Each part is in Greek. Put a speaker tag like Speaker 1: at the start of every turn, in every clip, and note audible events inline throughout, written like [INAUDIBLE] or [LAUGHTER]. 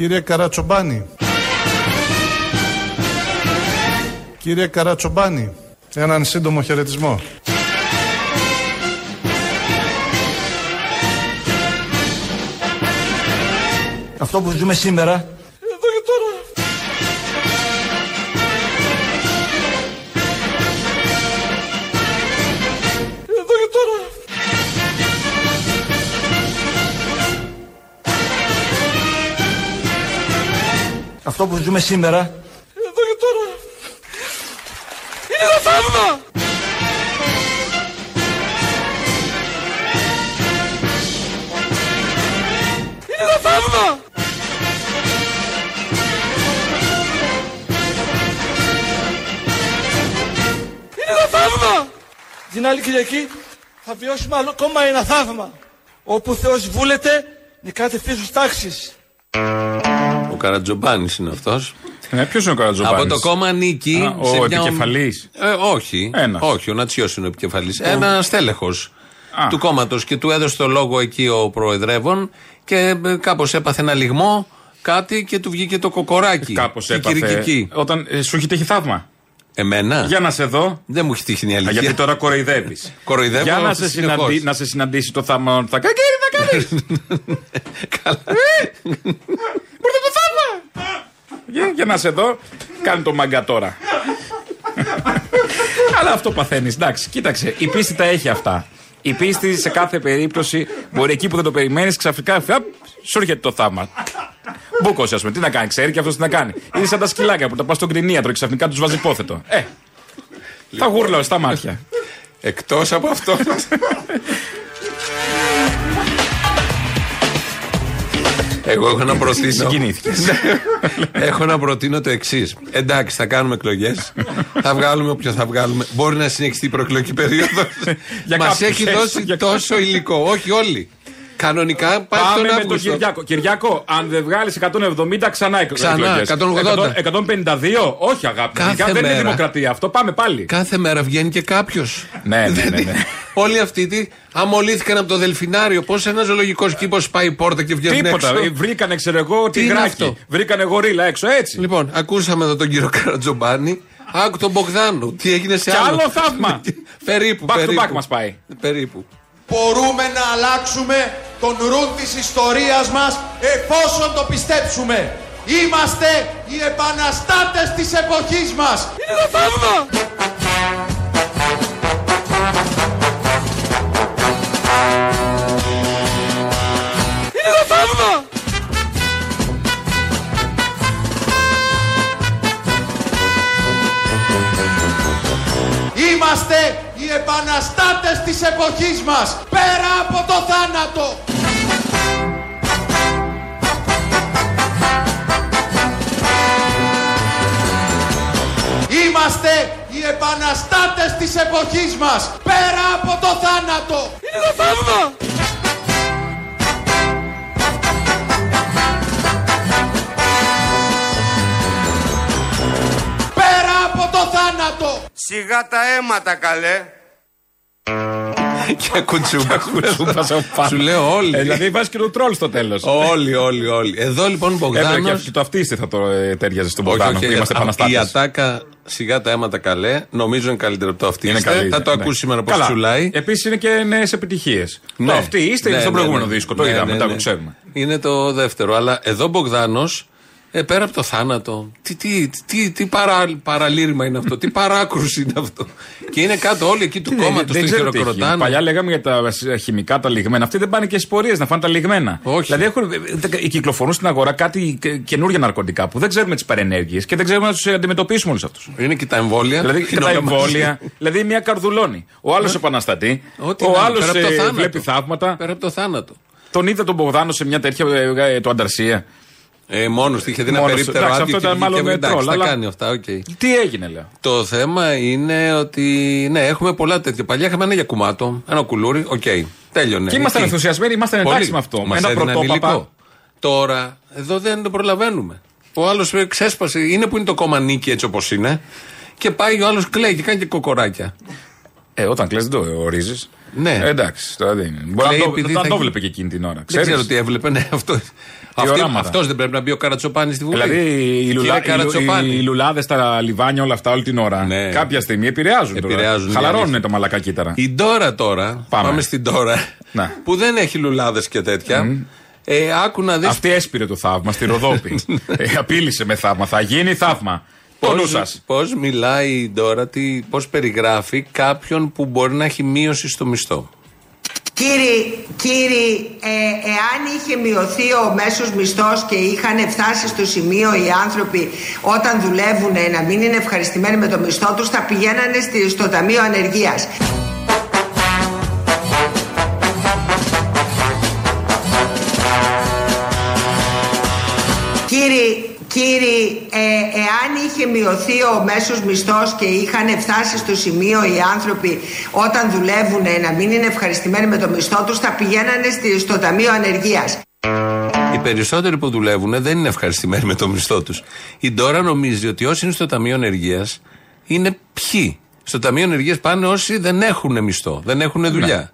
Speaker 1: Κύριε Καρατσομπάνη. Κύριε Καρατσομπάνη, έναν σύντομο χαιρετισμό.
Speaker 2: Αυτό που ζούμε σήμερα Αυτό που ζούμε σήμερα
Speaker 3: Εδώ και τώρα. Είναι ένα θαύμα. Είναι ένα θαύμα. Είναι ένα θαύμα. Την άλλη Κυριακή θα βιώσουμε άλλο ακόμα ένα θαύμα. Όπου ο Θεός βούλεται νικάται φύσους τάξης.
Speaker 4: Ο Καρατζομπάνης είναι αυτός.
Speaker 5: Ναι, ποιος είναι ο Καρατζομπάνης;
Speaker 4: Από το κόμμα Νίκη.
Speaker 5: Α, ο
Speaker 4: σε μια-
Speaker 5: επικεφαλής.
Speaker 4: Ε, όχι.
Speaker 5: Ένας.
Speaker 4: Όχι, ο Νατσιός είναι ο επικεφαλής. Ένα στέλεχος
Speaker 5: Α.
Speaker 4: του κόμματος και του έδωσε το λόγο εκεί ο Προεδρεύων και κάπως έπαθε ένα λιγμό κάτι και του βγήκε το κοκοράκι.
Speaker 5: Κάπως
Speaker 4: η
Speaker 5: έπαθε.
Speaker 4: κηρυκική.
Speaker 5: Όταν ε, σου έχει τύχει θαύμα;
Speaker 4: Εμένα;
Speaker 5: Για να σε δω.
Speaker 4: Δεν μου έχει τύχει η
Speaker 5: Α,
Speaker 4: αλήθεια.
Speaker 5: γιατί τώρα κοροϊδεύεις. [LAUGHS]
Speaker 4: Κοροϊδεύω
Speaker 5: Για να σε,
Speaker 4: συνεχώς.
Speaker 5: συναντή, να σε συναντήσει το θαύμα. Θα κάνει, κύριε, θα κάνεις. [LAUGHS]
Speaker 4: Καλά.
Speaker 5: Μπορείτε το θαύμα. Για, για να σε δω, κάνει το μαγκα τώρα. Αλλά αυτό παθαίνεις. Εντάξει, κοίταξε. Η πίστη τα έχει αυτά. Η πίστη σε κάθε περίπτωση μπορεί εκεί που δεν το περιμένεις ξαφνικά φιαπ, σου έρχεται το θαύμα. Μπούκο, ας πούμε, τι να κάνει, ξέρει και αυτός τι να κάνει. Είναι σαν τα σκυλάκια που τα πας στον κτηνίατρο και ξαφνικά τους βάζει υπόθετο. Ε, θα γούρλαω στα μάτια.
Speaker 4: Εκτός από αυτό. [LAUGHS] Εγώ έχω να προτείνω.
Speaker 5: Συγκινήθηκες. [LAUGHS]
Speaker 4: έχω να προτείνω το εξής. Εντάξει, θα κάνουμε εκλογές. θα βγάλουμε όποιο θα βγάλουμε. Μπορεί να συνεχιστεί η προεκλογική περίοδος.
Speaker 5: Για
Speaker 4: Μας
Speaker 5: κάποιους,
Speaker 4: έχει
Speaker 5: έτσι,
Speaker 4: δώσει
Speaker 5: για
Speaker 4: τόσο υλικό. Όχι όλοι. Κανονικά πάει
Speaker 5: Πάμε
Speaker 4: τον
Speaker 5: με τον
Speaker 4: Αύγουστο.
Speaker 5: Κυριάκο. Κυριάκο, αν δεν βγάλεις 170, ξανά εκλογές.
Speaker 4: Ξανά, 180.
Speaker 5: 152, όχι αγάπη.
Speaker 4: Κάθε
Speaker 5: Κάθε δεν είναι
Speaker 4: μέρα.
Speaker 5: δημοκρατία αυτό. Πάμε πάλι.
Speaker 4: Κάθε μέρα βγαίνει και κάποιος.
Speaker 5: Ναι, ναι, ναι, ναι.
Speaker 4: Όλοι αυτοί τι, αμολύθηκαν από το Δελφινάριο. Πώς ένας ζωολογικός κήπος πάει η πόρτα και βγαίνει
Speaker 5: Τίποτα.
Speaker 4: έξω;
Speaker 5: Ε, Βρήκανε, ξέρω εγώ,
Speaker 4: Τι είναι
Speaker 5: τυγράκι.
Speaker 4: αυτό;
Speaker 5: Βρήκανε γορίλα έξω, έτσι.
Speaker 4: Λοιπόν, ακούσαμε εδώ τον κύριο Καρατζομπάνη. Άκου τον Μπογδάνου. Τι έγινε σε
Speaker 5: Κι
Speaker 4: άλλο.
Speaker 5: άλλο θαύμα. [LAUGHS]
Speaker 4: περίπου.
Speaker 5: Back to
Speaker 4: περίπου.
Speaker 5: back μας πάει.
Speaker 4: Περίπου.
Speaker 6: Μπορούμε να αλλάξουμε τον ρουν της ιστορίας μας εφόσον το πιστέψουμε. Είμαστε οι επαναστάτες της εποχής μας.
Speaker 3: Είναι ένα
Speaker 6: επαναστάτες της εποχής μας. Πέρα από το θάνατο. Είμαστε οι επαναστάτες της εποχής μας. Πέρα από το θάνατο.
Speaker 3: Είναι ένα θαύμα.
Speaker 6: Πέρα από το θάνατο.
Speaker 7: Σιγά τα αίματα καλέ. [LAUGHS]
Speaker 4: Και κουτσούμπα.
Speaker 5: Κουτσούμπα [LAUGHS] σε πάνω.
Speaker 4: Σου λέω όλοι.
Speaker 5: Ε, δηλαδή βάζεις και το τρόλ στο τέλος.
Speaker 4: Όλοι, όλοι, όλοι. Εδώ λοιπόν
Speaker 5: Έπρεπε και
Speaker 4: Μπογδάνο.
Speaker 5: αυτό- το αυτίστη θα το ε, τέριαζε στον
Speaker 4: Όχι,
Speaker 5: Μπογδάνο.
Speaker 4: όχι,
Speaker 5: που είμαστε
Speaker 4: α, Η
Speaker 5: επαναστάτες.
Speaker 4: ατάκα σιγά τα αίματα καλέ. Νομίζω είναι καλύτερο από το αυτή.
Speaker 5: Είναι καλύτερη,
Speaker 4: Θα το
Speaker 5: ναι.
Speaker 4: ακούσει σήμερα πώ
Speaker 5: Καλά.
Speaker 4: τσουλάει.
Speaker 5: Επίσης είναι και νέες επιτυχίες.
Speaker 4: Ναι.
Speaker 5: Το αυτή είστε είναι
Speaker 4: Ναι,
Speaker 5: στο
Speaker 4: ναι,
Speaker 5: προηγούμενο
Speaker 4: ναι.
Speaker 5: δίσκο. Το
Speaker 4: Ναι,
Speaker 5: είδαμε,
Speaker 4: ναι,
Speaker 5: μετά
Speaker 4: ναι.
Speaker 5: το ξέρουμε.
Speaker 4: Είναι το δεύτερο. Αλλά εδώ Μπογδάνος, ε, πέρα από το θάνατο, τι, τι, τι, τι παρά, παραλήρημα είναι αυτό, τι [LAUGHS] παράκρουση είναι αυτό. Και είναι κάτω όλοι εκεί του κόμματος,
Speaker 5: δεν
Speaker 4: του
Speaker 5: ξέρω τι έχει γίνει.
Speaker 4: χειροκροτάνε.
Speaker 5: Παλιά λέγαμε για τα ε, χημικά τα λιγμένα. Αυτοί δεν πάνε και στι πορείε να φάνε τα λιγμένα.
Speaker 4: Όχι.
Speaker 5: Δηλαδή έχουν, ε, κυκλοφορούν στην αγορά κάτι ε, καινούργια ναρκωτικά που δεν ξέρουμε τις παρενέργειες και δεν ξέρουμε να τους αντιμετωπίσουμε όλους αυτούς.
Speaker 4: Είναι και τα εμβόλια.
Speaker 5: Δηλαδή και
Speaker 4: Είναι
Speaker 5: τα
Speaker 4: όλα μαζί.
Speaker 5: εμβόλια. δηλαδή μια καρδουλώνει. Ο άλλος επαναστατεί.
Speaker 4: Ό,τι
Speaker 5: Ο
Speaker 4: να είναι,
Speaker 5: άλλος
Speaker 4: πέρα από το θάνατο.
Speaker 5: βλέπει θαύματα.
Speaker 4: Πέρα από το θάνατο.
Speaker 5: Τον είδε τον Μπογδάνο σε μια τέτοια ε, ε, το ανταρσία.
Speaker 4: Ε, Μόνος του είχε δει ένα
Speaker 5: Μόνος του.
Speaker 4: περίπτερο
Speaker 5: Εντάξει,
Speaker 4: άδειο
Speaker 5: αυτό
Speaker 4: και
Speaker 5: ήταν μάλλον
Speaker 4: βγήκε,
Speaker 5: με
Speaker 4: εντάξει,
Speaker 5: τρόλ,
Speaker 4: τα
Speaker 5: αλλά-
Speaker 4: κάνει αυτά, οκ.
Speaker 5: Τι έγινε, λέω.
Speaker 4: Το θέμα είναι ότι ναι, έχουμε πολλά τέτοια. Παλιά είχαμε ένα Γιακουμάτο, ένα Κουλούρη, οκ. Τέλειωνε.
Speaker 5: Και ήμασταν
Speaker 4: Εκεί.
Speaker 5: ενθουσιασμένοι, ήμασταν εντάξει
Speaker 4: Πολύ.
Speaker 5: με αυτό.
Speaker 4: Μας
Speaker 5: με ένα
Speaker 4: έδιναν
Speaker 5: Πρωτόπαπα.
Speaker 4: υλικό. Τώρα, εδώ δεν το προλαβαίνουμε. Ο άλλος ξέσπασε. Είναι που είναι το κόμμα Νίκη έτσι όπως είναι. Και πάει ο άλλος κλαίει και κάνει και κοκοράκια.
Speaker 5: Ε, όταν κλαις δεν το ορίζεις.
Speaker 4: Ναι.
Speaker 5: Ε, εντάξει, τώρα δεν είναι. Μπορεί
Speaker 4: Κλαίει
Speaker 5: να το,
Speaker 4: επειδή
Speaker 5: να
Speaker 4: θα
Speaker 5: το
Speaker 4: γι-
Speaker 5: βλέπει και εκείνη την ώρα.
Speaker 4: Δεν
Speaker 5: Ξέρεις;
Speaker 4: ξέρω τι έβλεπε, ναι, αυτό. Αυτή,
Speaker 5: οράματα.
Speaker 4: αυτός δεν πρέπει να μπει ο Καρατσοπάνης στη Βουλή.
Speaker 5: Δηλαδή οι,
Speaker 4: Κύριε
Speaker 5: λουλα...
Speaker 4: Καρατσοπάνη.
Speaker 5: οι λουλάδες στα λιβάνια όλα αυτά όλη την ώρα.
Speaker 4: Ναι.
Speaker 5: Κάποια στιγμή επηρεάζουν. τώρα.
Speaker 4: Επηρεάζουν, είναι
Speaker 5: Χαλαρώνουν
Speaker 4: αλήθεια.
Speaker 5: τα μαλακά κύτταρα.
Speaker 4: Η Ντόρα τώρα, πάμε,
Speaker 5: Πάμε.
Speaker 4: στην Ντόρα,
Speaker 5: Να.
Speaker 4: που δεν έχει λουλάδες και τέτοια. Ε, άκου να δεις
Speaker 5: Αυτή έσπηρε το θαύμα στη Ροδόπη. [LAUGHS] ε, απείλησε με θαύμα. Θα γίνει θαύμα. Το νου σας.
Speaker 4: Πώς μιλάει η Ντόρα, τι, πώς περιγράφει κάποιον που μπορεί να έχει μείωση στο μισθό;
Speaker 8: Κύριοι, κύριοι ε, εάν είχε μειωθεί ο μέσος μισθός και είχαν φτάσει στο σημείο οι άνθρωποι όταν δουλεύουν να μην είναι ευχαριστημένοι με το μισθό τους θα πηγαίνανε στη- στο Ταμείο Ανεργίας. Κύριοι, κύριοι ε, εάν είχε μειωθεί ο μέσος μισθός και είχαν φτάσει στο σημείο οι άνθρωποι όταν δουλεύουν να μην είναι ευχαριστημένοι με το μισθό τους θα πηγαίνανε στη- στο Ταμείο Ανεργίας.
Speaker 4: Οι περισσότεροι που δουλεύουν δεν είναι ευχαριστημένοι με το μισθό τους. Η Ντόρα νομίζει ότι όσοι είναι στο Ταμείο Ενεργεία είναι ποιοι. Στο Ταμείο Ενεργεία πάνε όσοι δεν έχουν μισθό, δεν έχουν δουλειά.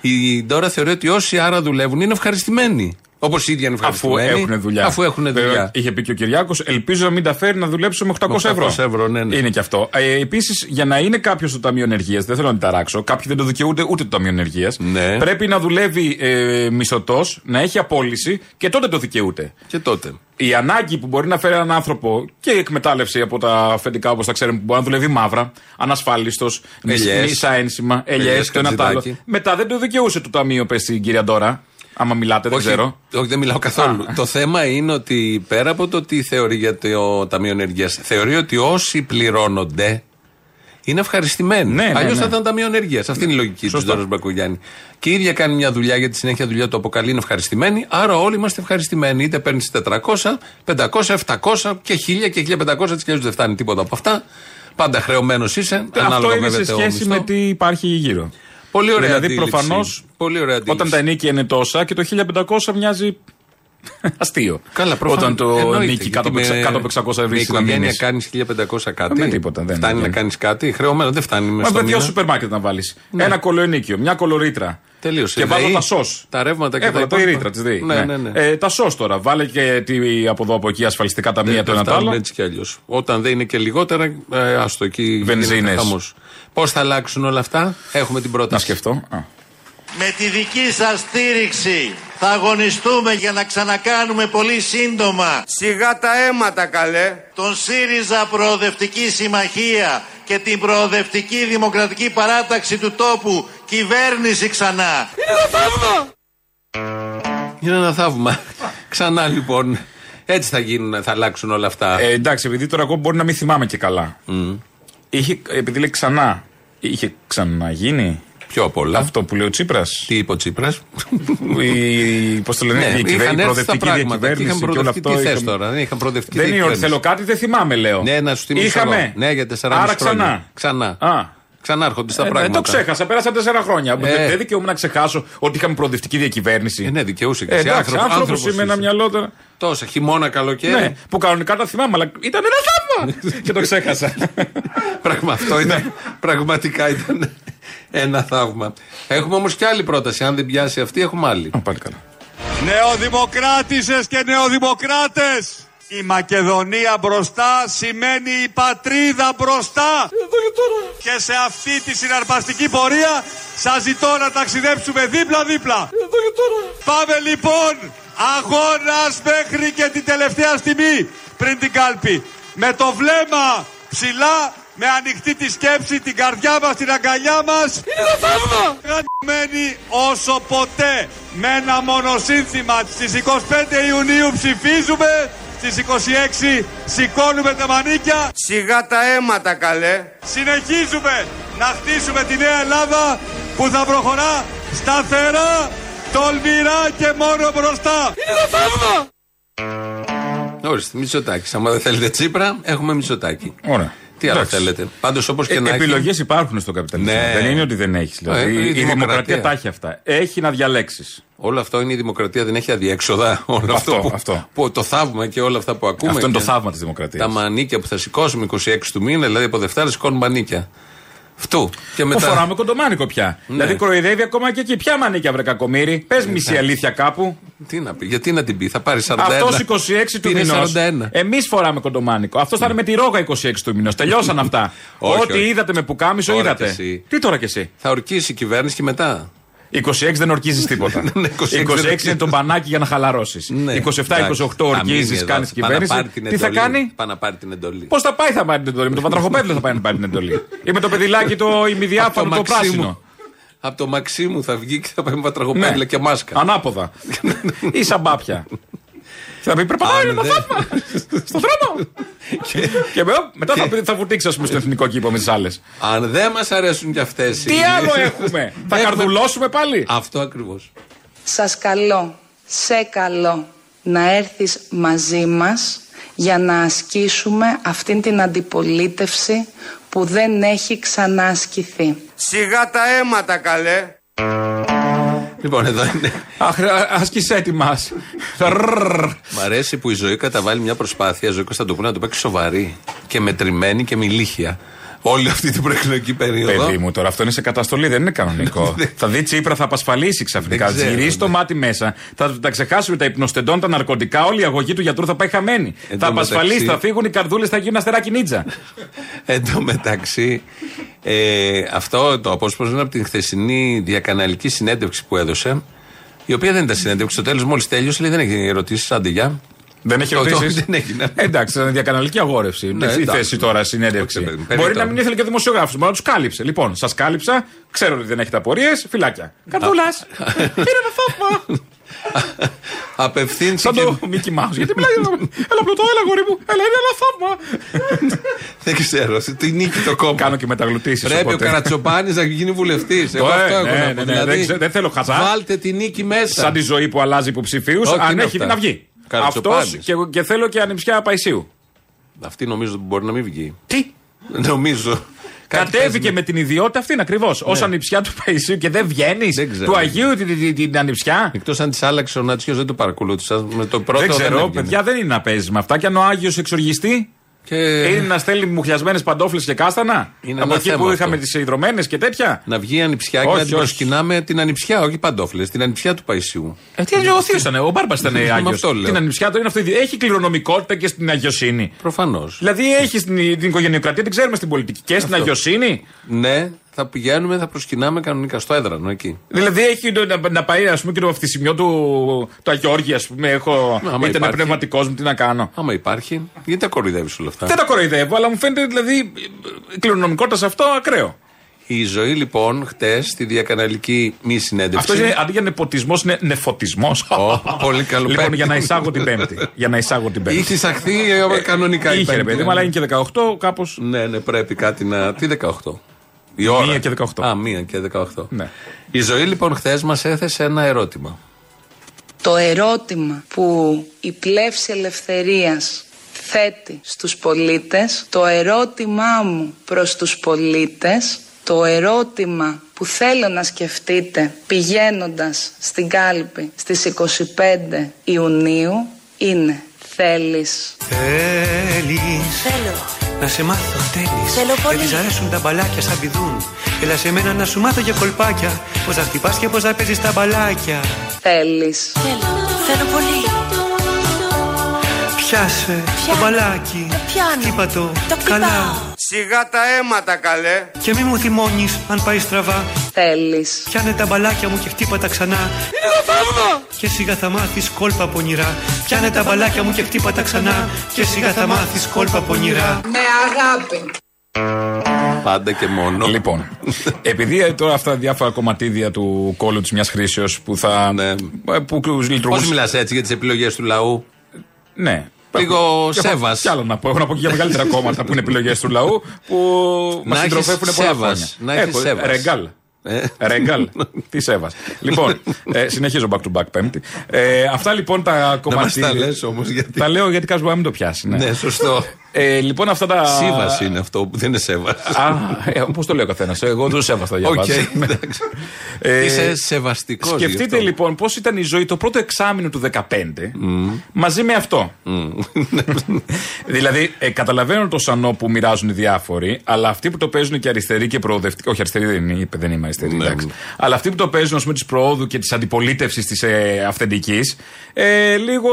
Speaker 4: Η Ντόρα θεωρεί ότι όσοι άρα δουλεύουν είναι ευχαριστημένοι. Όπως οι ίδιοι είναι
Speaker 5: Αφού
Speaker 4: ευχαριστημένοι.
Speaker 5: έχουν δουλειά.
Speaker 4: Αφού έχουν
Speaker 5: Βέβαια,
Speaker 4: δουλειά.
Speaker 5: Είχε πει και ο Κυριάκος, ελπίζω να μην τα φέρει να δουλέψω με 800,
Speaker 4: 800
Speaker 5: ευρώ.
Speaker 4: ευρώ, ναι, ναι.
Speaker 5: Είναι και αυτό. Ε, Επίσης, για να είναι κάποιος στο Ταμείο Ενεργείας, δεν θέλω να την ταράξω, κάποιοι δεν το δικαιούνται ούτε το Ταμείο Ενεργείας.
Speaker 4: Ναι.
Speaker 5: Πρέπει να δουλεύει ε, μισθωτός, να έχει απόλυση και τότε το δικαιούται.
Speaker 4: Και τότε.
Speaker 5: Η ανάγκη που μπορεί να φέρει έναν άνθρωπο και η εκμετάλλευση από τα αφεντικά όπως τα ξέρουμε που μπορεί να δουλεύει μαύρα, ανασφάλιστος,
Speaker 4: Ελιές.
Speaker 5: μισά ένσημα, ελιές
Speaker 4: Ελιές,
Speaker 5: το ένα το άλλο.
Speaker 4: Κατζηδάκη.
Speaker 5: Μετά δεν το δικαιούσε το Ταμείο, πες στην κυρία Ντόρα. Άμα μιλάτε, δεν
Speaker 4: όχι,
Speaker 5: ξέρω.
Speaker 4: όχι, δεν μιλάω καθόλου. Το θέμα είναι ότι πέρα από το τι θεωρεί για το Ταμείο Ενεργεία, θεωρεί ότι όσοι πληρώνονται είναι ευχαριστημένοι.
Speaker 5: Ναι, ναι,
Speaker 4: Αλλιώς
Speaker 5: ναι.
Speaker 4: θα ήταν Ταμείο Ενεργεία. Αυτή είναι η λογική του
Speaker 5: Σωστά.
Speaker 4: Δόρο Μπακογιάννη. Και η ίδια κάνει μια δουλειά γιατί συνέχεια δουλειά το αποκαλεί είναι ευχαριστημένη. Άρα όλοι είμαστε ευχαριστημένοι. Είτε παίρνεις 400, 500, 700 και 1000 και 1500 έτσι κι αλλιώς δεν φτάνει τίποτα από αυτά. Πάντα χρεωμένος είσαι.
Speaker 5: Αυτό
Speaker 4: ανάλογα
Speaker 5: είναι σε
Speaker 4: βέβαια το
Speaker 5: σχέση
Speaker 4: μισθό.
Speaker 5: με τι υπάρχει γύρω.
Speaker 4: Πολύ ωραία
Speaker 5: Δηλαδή,
Speaker 4: αντίληψη.
Speaker 5: προφανώς,
Speaker 4: Πολύ ωραία
Speaker 5: όταν
Speaker 4: αντίληψη.
Speaker 5: τα ενίκια είναι τόσα και το 1500 μοιάζει αστείο.
Speaker 4: Καλά, προφανώς.
Speaker 5: Όταν το
Speaker 4: Εννοείται,
Speaker 5: νίκη κάτω από,
Speaker 4: γιατί με-
Speaker 5: κάτω από 600 ευρώ
Speaker 4: Με
Speaker 5: στην να
Speaker 4: οικογένεια
Speaker 5: μείνεις.
Speaker 4: κάνεις 1500 κάτι.
Speaker 5: Με τίποτα, δεν
Speaker 4: Φτάνει
Speaker 5: είναι.
Speaker 4: να κάνεις κάτι. Χρεωμένο δεν φτάνει με
Speaker 5: Μα
Speaker 4: στο
Speaker 5: με δύο
Speaker 4: μήνα.
Speaker 5: σούπερ μάρκετ να βάλεις; Ένα κολοενίκιο, μια κολορίτρα.
Speaker 4: Τελείωσε.
Speaker 5: Και βάλω
Speaker 4: ΔΕΗ,
Speaker 5: τα σος.
Speaker 4: τα ρεύματα και
Speaker 5: Έβαλα
Speaker 4: τα
Speaker 5: το η
Speaker 4: υπόλοιπα.
Speaker 5: ρήτρα της ΔΕΗ.
Speaker 4: Ναι, ναι, ναι.
Speaker 5: Ε, τα σος τώρα. Βάλε και τι από εδώ από εκεί ασφαλιστικά ταμεία
Speaker 4: Δεν
Speaker 5: το ένα το
Speaker 4: φτάνουν
Speaker 5: άλλο.
Speaker 4: έτσι κι αλλιώς. Όταν δεν είναι και λιγότερα, ε, άστο εκεί.
Speaker 5: Βενζίνες.
Speaker 4: Πώς θα αλλάξουν όλα αυτά, έχουμε την πρόταση.
Speaker 5: Να σκεφτώ. Α.
Speaker 9: Με τη δική σας στήριξη θα αγωνιστούμε για να ξανακάνουμε πολύ σύντομα
Speaker 7: Σιγά τα αίματα καλέ.
Speaker 9: τον ΣΥΡΙΖΑ Προοδευτική Συμμαχία και την Προοδευτική Δημοκρατική Παράταξη του τόπου κυβέρνηση ξανά.
Speaker 4: Είναι ένα θαύμα. Ξανά λοιπόν. Έτσι θα γίνουν, θα αλλάξουν όλα αυτά.
Speaker 5: Ε, εντάξει, επειδή τώρα εγώ μπορεί να μην θυμάμαι και καλά. Είχε, επειδή λέει ξανά, είχε ξαναγίνει
Speaker 4: Πιο απ' όλα.
Speaker 5: αυτό που λέει ο Τσίπρας.
Speaker 4: Τι είπε ο Τσίπρας;
Speaker 5: Πώς το λένε,
Speaker 4: Ναι,
Speaker 5: η, κυβέρνηση,
Speaker 4: είχαν
Speaker 5: η
Speaker 4: έρθει στα
Speaker 5: προοδευτική
Speaker 4: πράγματα και
Speaker 5: διακυβέρνηση
Speaker 4: είχαν
Speaker 5: και όλο
Speaker 4: προοδευτική.
Speaker 5: αυτό.
Speaker 4: Τι θες
Speaker 5: είχαμε-
Speaker 4: τώρα, δεν είχαν προοδευτική
Speaker 5: Δεν είναι ότι
Speaker 4: διακυβέρνηση.
Speaker 5: θέλω κάτι, δεν θυμάμαι, λέω.
Speaker 4: Ναι, να σου θυμίσω
Speaker 5: Είχαμε.
Speaker 4: εγώ. Ναι, για 4,5
Speaker 5: Άρα
Speaker 4: χρόνια.
Speaker 5: ξανά.
Speaker 4: Ξανά.
Speaker 5: Α.
Speaker 4: Ξανά έρχονται στα
Speaker 5: Ε,
Speaker 4: πράγματα.
Speaker 5: δεν το ξέχασα, πέρασαν τέσσερα χρόνια.
Speaker 4: Ε.
Speaker 5: Δεν, δεν δικαιούμαι να ξεχάσω ότι είχαμε προοδευτική διακυβέρνηση.
Speaker 4: Ε, ναι, δικαιούσε και
Speaker 5: Ε,
Speaker 4: εσύ.
Speaker 5: εντάξει,
Speaker 4: Άνθρωπο-
Speaker 5: άνθρωπος
Speaker 4: άνθρωπος
Speaker 5: είμαι ένα
Speaker 4: είσαι.
Speaker 5: μυαλό τώρα.
Speaker 4: Τόσα, χειμώνα, καλοκαίρι.
Speaker 5: Ναι, που κανονικά τα θυμάμαι, αλλά ήταν ένα θαύμα. [LAUGHS] και το ξέχασα.
Speaker 4: Πράγμα αυτό ήταν. πραγματικά ήταν ένα θαύμα. Έχουμε όμως και άλλη πρόταση. Αν δεν πιάσει αυτή, έχουμε άλλη.
Speaker 5: Α, Πάλι καλά.
Speaker 6: Νεοδημοκράτησες και νεοδημοκράτες. Η Μακεδονία μπροστά σημαίνει η πατρίδα μπροστά. Και σε αυτή τη συναρπαστική πορεία σας ζητώ να ταξιδέψουμε δίπλα-δίπλα. Πάμε λοιπόν αγώνας μέχρι και την τελευταία στιγμή πριν την κάλπη. Με το βλέμμα ψηλά, με ανοιχτή τη σκέψη, την καρδιά μας, την αγκαλιά μας. Γραμμένη όσο ποτέ με ένα μονοσύνθημα στις 25 Ιουνίου ψηφίζουμε στις 26 σηκώνουμε τα μανίκια
Speaker 7: Σιγά τα αίματα καλέ.
Speaker 6: συνεχίζουμε να χτίσουμε τη νέα Ελλάδα που θα προχωρά σταθερά, τολμηρά και μόνο μπροστά.
Speaker 4: Ορίστε, μισοτάκι. Άμα δεν θέλετε τσίπρα, έχουμε μισοτάκι.
Speaker 5: Ωραία.
Speaker 4: Τι άλλο
Speaker 5: Εντάξει.
Speaker 4: θέλετε. Πάντως όπως και
Speaker 5: Ε,
Speaker 4: να έχει.
Speaker 5: Επιλογές υπάρχουν στον καπιταλισμό.
Speaker 4: Ναι.
Speaker 5: Δεν είναι ότι δεν έχεις. Δηλαδή.
Speaker 4: Ε, η
Speaker 5: η,
Speaker 4: δημοκρατία.
Speaker 5: δημοκρατία τα έχει αυτά. Έχει να διαλέξεις.
Speaker 4: Όλο αυτό είναι η δημοκρατία, δεν έχει αδιέξοδα. [LAUGHS] Όλο
Speaker 5: Αυτό,
Speaker 4: που,
Speaker 5: αυτό.
Speaker 4: που το θαύμα και όλα αυτά που ακούμε.
Speaker 5: Αυτό είναι το
Speaker 4: και
Speaker 5: θαύμα της δημοκρατίας.
Speaker 4: Τα μανίκια που θα σηκώσουμε 26 του μήνα, δηλαδή από Δευτέρα σηκώνουν μανίκια. Φτού. Και
Speaker 5: Που
Speaker 4: μετά.
Speaker 5: φοράμε κοντομάνικο πια.
Speaker 4: Ναι.
Speaker 5: Δηλαδή κοροϊδεύει ακόμα και εκεί. Ποια μανίκια βρε κακομίρι. Πες μισή αλήθεια κάπου.
Speaker 4: Τι να πει, γιατί να την πει, θα πάρει 41.
Speaker 5: Αυτό 26 του
Speaker 4: Πήρε
Speaker 5: μηνός.
Speaker 4: 41.
Speaker 5: Εμείς φοράμε κοντομάνικο. Αυτός θα είναι με τη ρόγα 26 του μηνός. Τελειώσαν [LAUGHS] αυτά.
Speaker 4: Όχι,
Speaker 5: Ό,τι
Speaker 4: όχι.
Speaker 5: είδατε με πουκάμισο
Speaker 4: Τώρα
Speaker 5: είδατε.
Speaker 4: κι εσύ.
Speaker 5: Τι τώρα κι εσύ;
Speaker 4: Θα ορκίσει η κυβέρνηση και μετά.
Speaker 5: 26 δεν ορκίζεις τίποτα. [LAUGHS]
Speaker 4: Ναι, 26
Speaker 5: 26 είναι το μπανάκι για να χαλαρώσεις.
Speaker 4: Ναι.
Speaker 5: 27-28
Speaker 4: Εντάξει, θα
Speaker 5: ορκίζεις,
Speaker 4: μείνει εδώ,
Speaker 5: κάνεις
Speaker 4: θα πάει να
Speaker 5: κυβέρνηση.
Speaker 4: πάρει την
Speaker 5: Τι θα
Speaker 4: εντολή.
Speaker 5: κάνει;
Speaker 4: Πάει να πάρει την εντολή.
Speaker 5: Πώς θα πάει θα πάρει την εντολή; Με το πατραχοπέδιλο θα πάει να πάρει την εντολή. [LAUGHS] Ή με το παιδιλάκι το ημιδιάφανο το πράσινο.
Speaker 4: Από το Μαξίμου θα βγει και θα πάει με πατραγωπέδιλα
Speaker 5: Ναι.
Speaker 4: και μάσκα.
Speaker 5: Ανάποδα. [LAUGHS] Ή σαν μπάπια. Και θα πει πρέπει να
Speaker 4: Αν
Speaker 5: πάει να
Speaker 4: δεν-
Speaker 5: φάμε. Στον δρόμο. Και με- μετά θα, πει- θα βουτήξει, ας πούμε, στο εθνικό κήπο με τις άλλες.
Speaker 4: Αν δεν μας αρέσουν κι αυτές.
Speaker 5: Τι άλλο έχουμε; [LAUGHS] Θα καρδουλώσουμε πάλι;
Speaker 4: Αυτό ακριβώς.
Speaker 10: Σας καλώ, σε καλώ να έρθεις μαζί μας για να ασκήσουμε αυτήν την αντιπολίτευση που δεν έχει ξανά ασκηθεί.
Speaker 7: Σιγά τα αίματα καλέ.
Speaker 4: Λοιπόν, εδώ είναι.
Speaker 5: Αχ, άσκησε έτοιμα.
Speaker 4: Μ' αρέσει που η ζωή καταβάλει μια προσπάθεια, η ζωή Κωνσταντοπούλου να το παίξει σοβαρή και μετρημένη και με ηλίχεια. Όλη αυτή την προεκλογική περίοδο.
Speaker 5: Παιδί μου, τώρα αυτό είναι σε καταστολή, δεν είναι κανονικό. [LAUGHS] θα δει Τσίπρα, θα απασφαλίσει ξαφνικά.
Speaker 4: Δεν
Speaker 5: Θα
Speaker 4: ξέρω,
Speaker 5: γυρίσει το
Speaker 4: ναι.
Speaker 5: μάτι μέσα. Θα τα ξεχάσουμε τα υπνοστεντών, τα ναρκωτικά, όλη η αγωγή του γιατρού θα πάει χαμένη.
Speaker 4: Εν
Speaker 5: θα
Speaker 4: τω
Speaker 5: απασφαλίσει,
Speaker 4: μεταξύ-
Speaker 5: θα φύγουν οι καρδούλες, θα γίνουν αστεράκι νίτζα. [LAUGHS]
Speaker 4: Εν τω μεταξύ, ε, αυτό το απόσπασμα είναι από την χθεσινή διακαναλική συνέντευξη που έδωσε. Η οποία δεν ήταν συνέντευξη. Στο τέλος, μόλις τέλειωσε, λέει δεν έχει ερωτήσεις. Άντε, γεια.
Speaker 5: Δεν έχει
Speaker 4: Το- το-
Speaker 5: ερωτήσεις;
Speaker 4: δεν έχει, ναι.
Speaker 5: Εντάξει, ήταν διακαναλική αγόρευση.
Speaker 4: Ναι,
Speaker 5: η
Speaker 4: εντάξει.
Speaker 5: θέση τώρα συνέντευξη.
Speaker 4: Όχι, περίπου.
Speaker 5: Μπορεί να μην ήθελε και δημοσιογράφου, μπορεί να τους κάλυψε. Λοιπόν, σας κάλυψα, ξέρω ότι δεν έχετε απορίες, φυλάκια. Καρδούλα! Είναι ένα θαύμα!
Speaker 4: Απευθύνθηκε.
Speaker 5: Σαν το Μίκη Μάου. Γιατί μιλάει. Έλα πλωτό, έλα γορί μου. Έλα, είναι ένα θαύμα. [LAUGHS]
Speaker 4: Δεν ξέρω. Τι νίκη το κόμμα.
Speaker 5: Κάνω και μεταγλωτήσεις.
Speaker 4: Πρέπει ο Καρατσοπάνης να γίνει βουλευτής. Εγώ
Speaker 5: Το,
Speaker 4: αυτό
Speaker 5: ε,
Speaker 4: έχω
Speaker 5: ναι,
Speaker 4: να
Speaker 5: ναι,
Speaker 4: πω.
Speaker 5: ναι,
Speaker 4: Δηλαδή,
Speaker 5: δεν ξέ- δεν θέλω χαζά.
Speaker 4: Βάλτε τη νίκη μέσα.
Speaker 5: Σαν τη ζωή που αλλάζει υποψηφίους,
Speaker 4: Όχι,
Speaker 5: αν
Speaker 4: είναι
Speaker 5: έχει
Speaker 4: αυτά.
Speaker 5: να βγει. Αυτός
Speaker 4: Καρατσοπάνης.
Speaker 5: και, και θέλω και ανιψιά Παϊσίου.
Speaker 4: Αυτή νομίζω ότι μπορεί να μην βγει.
Speaker 5: Τι;
Speaker 4: Νομίζω. Κάτι παίζει
Speaker 5: Κατέβηκε με την ιδιότητα αυτή ακριβώς. Ω ανιψιά του Παϊσίου και δεν βγαίνεις.
Speaker 4: Δεν ξέρω.
Speaker 5: Του Αγίου την, την, την ανιψιά.
Speaker 4: Εκτός αν της άλλαξε ο Νατσιός, δεν το παρακολούθησα. Με το πρώτο
Speaker 5: δεν ξέρω,
Speaker 4: έβγαινε.
Speaker 5: παιδιά δεν είναι να παίζεις με αυτά. Και αν ο Άγιος εξοργιστεί,
Speaker 4: Και
Speaker 5: είναι να στέλνει μουχλιασμένες παντόφλες και κάστανα;
Speaker 4: Είναι
Speaker 5: από
Speaker 4: ένα
Speaker 5: εκεί
Speaker 4: θέμα
Speaker 5: που
Speaker 4: αυτό.
Speaker 5: είχαμε τις υδρωμένε και τέτοια;
Speaker 4: να βγει η ανιψιά και
Speaker 5: Όχι,
Speaker 4: να την
Speaker 5: όχι.
Speaker 4: προσκυνάμε την ανιψιά, όχι παντόφλες, την ανιψιά του Παϊσίου.
Speaker 5: Ε, τι ο Θείος ήταν, ο Μπάρμπας ήταν
Speaker 4: Με
Speaker 5: Άγιος.
Speaker 4: αυτό λέω.
Speaker 5: Την ανιψιά του είναι αυτό. Έχει κληρονομικότητα και στην αγιοσύνη.
Speaker 4: Προφανώς.
Speaker 5: Δηλαδή έχει την, την οικογενειοκρατία, την ξέρουμε στην πολιτική και στην
Speaker 4: Αυτό.
Speaker 5: αγιοσύνη.
Speaker 4: Ναι, θα πηγαίνουμε, θα προσκυνάμε κανονικά στο έδρανο εκεί.
Speaker 5: Δηλαδή έχει το- να, να πάει, ας πούμε, και το αυτισημιό του το Αγιώργη, ας πούμε. Έχω,
Speaker 4: Άμα
Speaker 5: ήταν
Speaker 4: υπάρχει.
Speaker 5: πνευματικός μου, τι να κάνω.
Speaker 4: Άμα υπάρχει, γιατί τα κοροϊδεύεις όλα αυτά;
Speaker 5: Δεν τα κοροϊδεύω, αλλά μου φαίνεται δηλαδή η κληρονομικότητα σε αυτό ακραίο.
Speaker 4: Η ζωή λοιπόν χτες στη διακαναλική μη συνέντευξη.
Speaker 5: Αυτό είναι αντί για νεποτισμός, είναι νεφωτισμός.
Speaker 4: Ω, πολύ καλό
Speaker 5: Λοιπόν,
Speaker 4: πέμπτη.
Speaker 5: για να εισάγω την Πέμπτη. για να εισάγω την Πέμπτη.
Speaker 4: Είχε εισαχθεί ε, κανονικά. η
Speaker 5: Είχε ρε
Speaker 4: Πέμπτη,
Speaker 5: παιδί μου,
Speaker 4: ναι.
Speaker 5: αλλά είναι και 18 κάπως.
Speaker 4: Ναι, ναι, πρέπει κάτι να. Τι 18. Η ώρα.
Speaker 5: Μία και 18.
Speaker 4: Α, μία και 18.
Speaker 5: Ναι.
Speaker 4: Η ζωή λοιπόν χθες μας έθεσε ένα ερώτημα.
Speaker 10: Το ερώτημα που η πλεύση ελευθερίας θέτει στους πολίτες, το ερώτημά μου προς τους πολίτες, το ερώτημα που θέλω να σκεφτείτε πηγαίνοντας στην κάλπη στις 25 Ιουνίου είναι θέλεις
Speaker 11: Θέλεις
Speaker 12: Θέλω.
Speaker 11: να σε μάθω θέλεις
Speaker 12: Θέλω πολύ.
Speaker 11: Δεν της αρέσουν τα μπαλάκια σαν πηδούν Έλα σε μένα να σου μάθω για κολπάκια Πώς να χτυπάς και πώς να παίζεις τα μπαλάκια
Speaker 10: θέλεις
Speaker 12: Θέλω. Θέλω πολύ.
Speaker 11: Πιάσε το
Speaker 12: Πιάνω.
Speaker 11: μπαλάκι
Speaker 12: Το πιάνω.
Speaker 11: Χτύπα το
Speaker 12: Το χτυπάω.
Speaker 11: καλά
Speaker 7: Σιγά τα αίματα καλέ.
Speaker 11: Και μη μου θυμώνεις αν πάει στραβά
Speaker 10: θέλεις
Speaker 11: Πιάνε τα μπαλάκια μου και χτύπα τα ξανά
Speaker 3: Είναι ένα θαύμα!
Speaker 11: Και σιγά θα μάθεις κόλπα πονηρά Πιάνε τα μπαλάκια μου και χτύπα τα ξανά Και σιγά θα μάθεις κόλπα πονηρά
Speaker 8: Με αγάπη.
Speaker 4: Πάντα και μόνο.
Speaker 5: Λοιπόν, επειδή ε, τώρα αυτά τα διάφορα κομματίδια του κόλλου της μιας χρήσεως που θα.
Speaker 4: Ναι.
Speaker 5: ε, που
Speaker 4: Πώς
Speaker 5: λειτουργούν.
Speaker 4: μιλάς έτσι για τις επιλογές του λαού;
Speaker 5: Ναι.
Speaker 4: Λίγο
Speaker 5: Έχω-
Speaker 4: σέβας.
Speaker 5: Κι άλλο να πω. Έχω να πω και για μεγαλύτερα κόμματα που είναι επιλογές του λαού που μας
Speaker 4: Να έχεις
Speaker 5: συντροφεύουν πολλά
Speaker 4: σέβας.
Speaker 5: χρόνια.
Speaker 4: Να έχεις
Speaker 5: Έχω,
Speaker 4: σέβας.
Speaker 5: Ρεγκάλ.
Speaker 4: Ε.
Speaker 5: Ρεγκάλ. [LAUGHS] Τι σέβας. λοιπόν, ε, συνεχίζω back to back Πέμπτη. Ε, αυτά λοιπόν τα
Speaker 4: Να μας
Speaker 5: κομματίδια.
Speaker 4: τα λες όμως γιατί.
Speaker 5: Τα λέω γιατί κάποιο μπορεί να μην το πιάσει. Ναι.
Speaker 4: Ναι, σωστό.
Speaker 5: Ε, λοιπόν, αυτά τα.
Speaker 4: Σύμβαση είναι αυτό που δεν είναι σέβας.
Speaker 5: Α, ε, πώς το λέει ο καθένας. Εγώ δεν το σέβαστα για [LAUGHS]
Speaker 4: Οκ,
Speaker 5: βάση.
Speaker 4: εντάξει.
Speaker 5: Ε,
Speaker 4: Είσαι σεβαστικός.
Speaker 5: Σκεφτείτε λοιπόν πώς ήταν η ζωή το πρώτο εξάμηνο του 2015 μαζί με αυτό. [LAUGHS] δηλαδή, ε, καταλαβαίνω το σανό που μοιράζουν οι διάφοροι, αλλά αυτοί που το παίζουν και αριστεροί και προοδευτικοί. Όχι, αριστεροί δεν, είναι, είπε, δεν είμαι αριστερή,
Speaker 4: Ναι,
Speaker 5: εντάξει.
Speaker 4: ναι.
Speaker 5: Αλλά αυτοί που το παίζουν, ας πούμε, της προόδου και της αντιπολίτευσης της ε, αυθεντικής, ε, λίγο.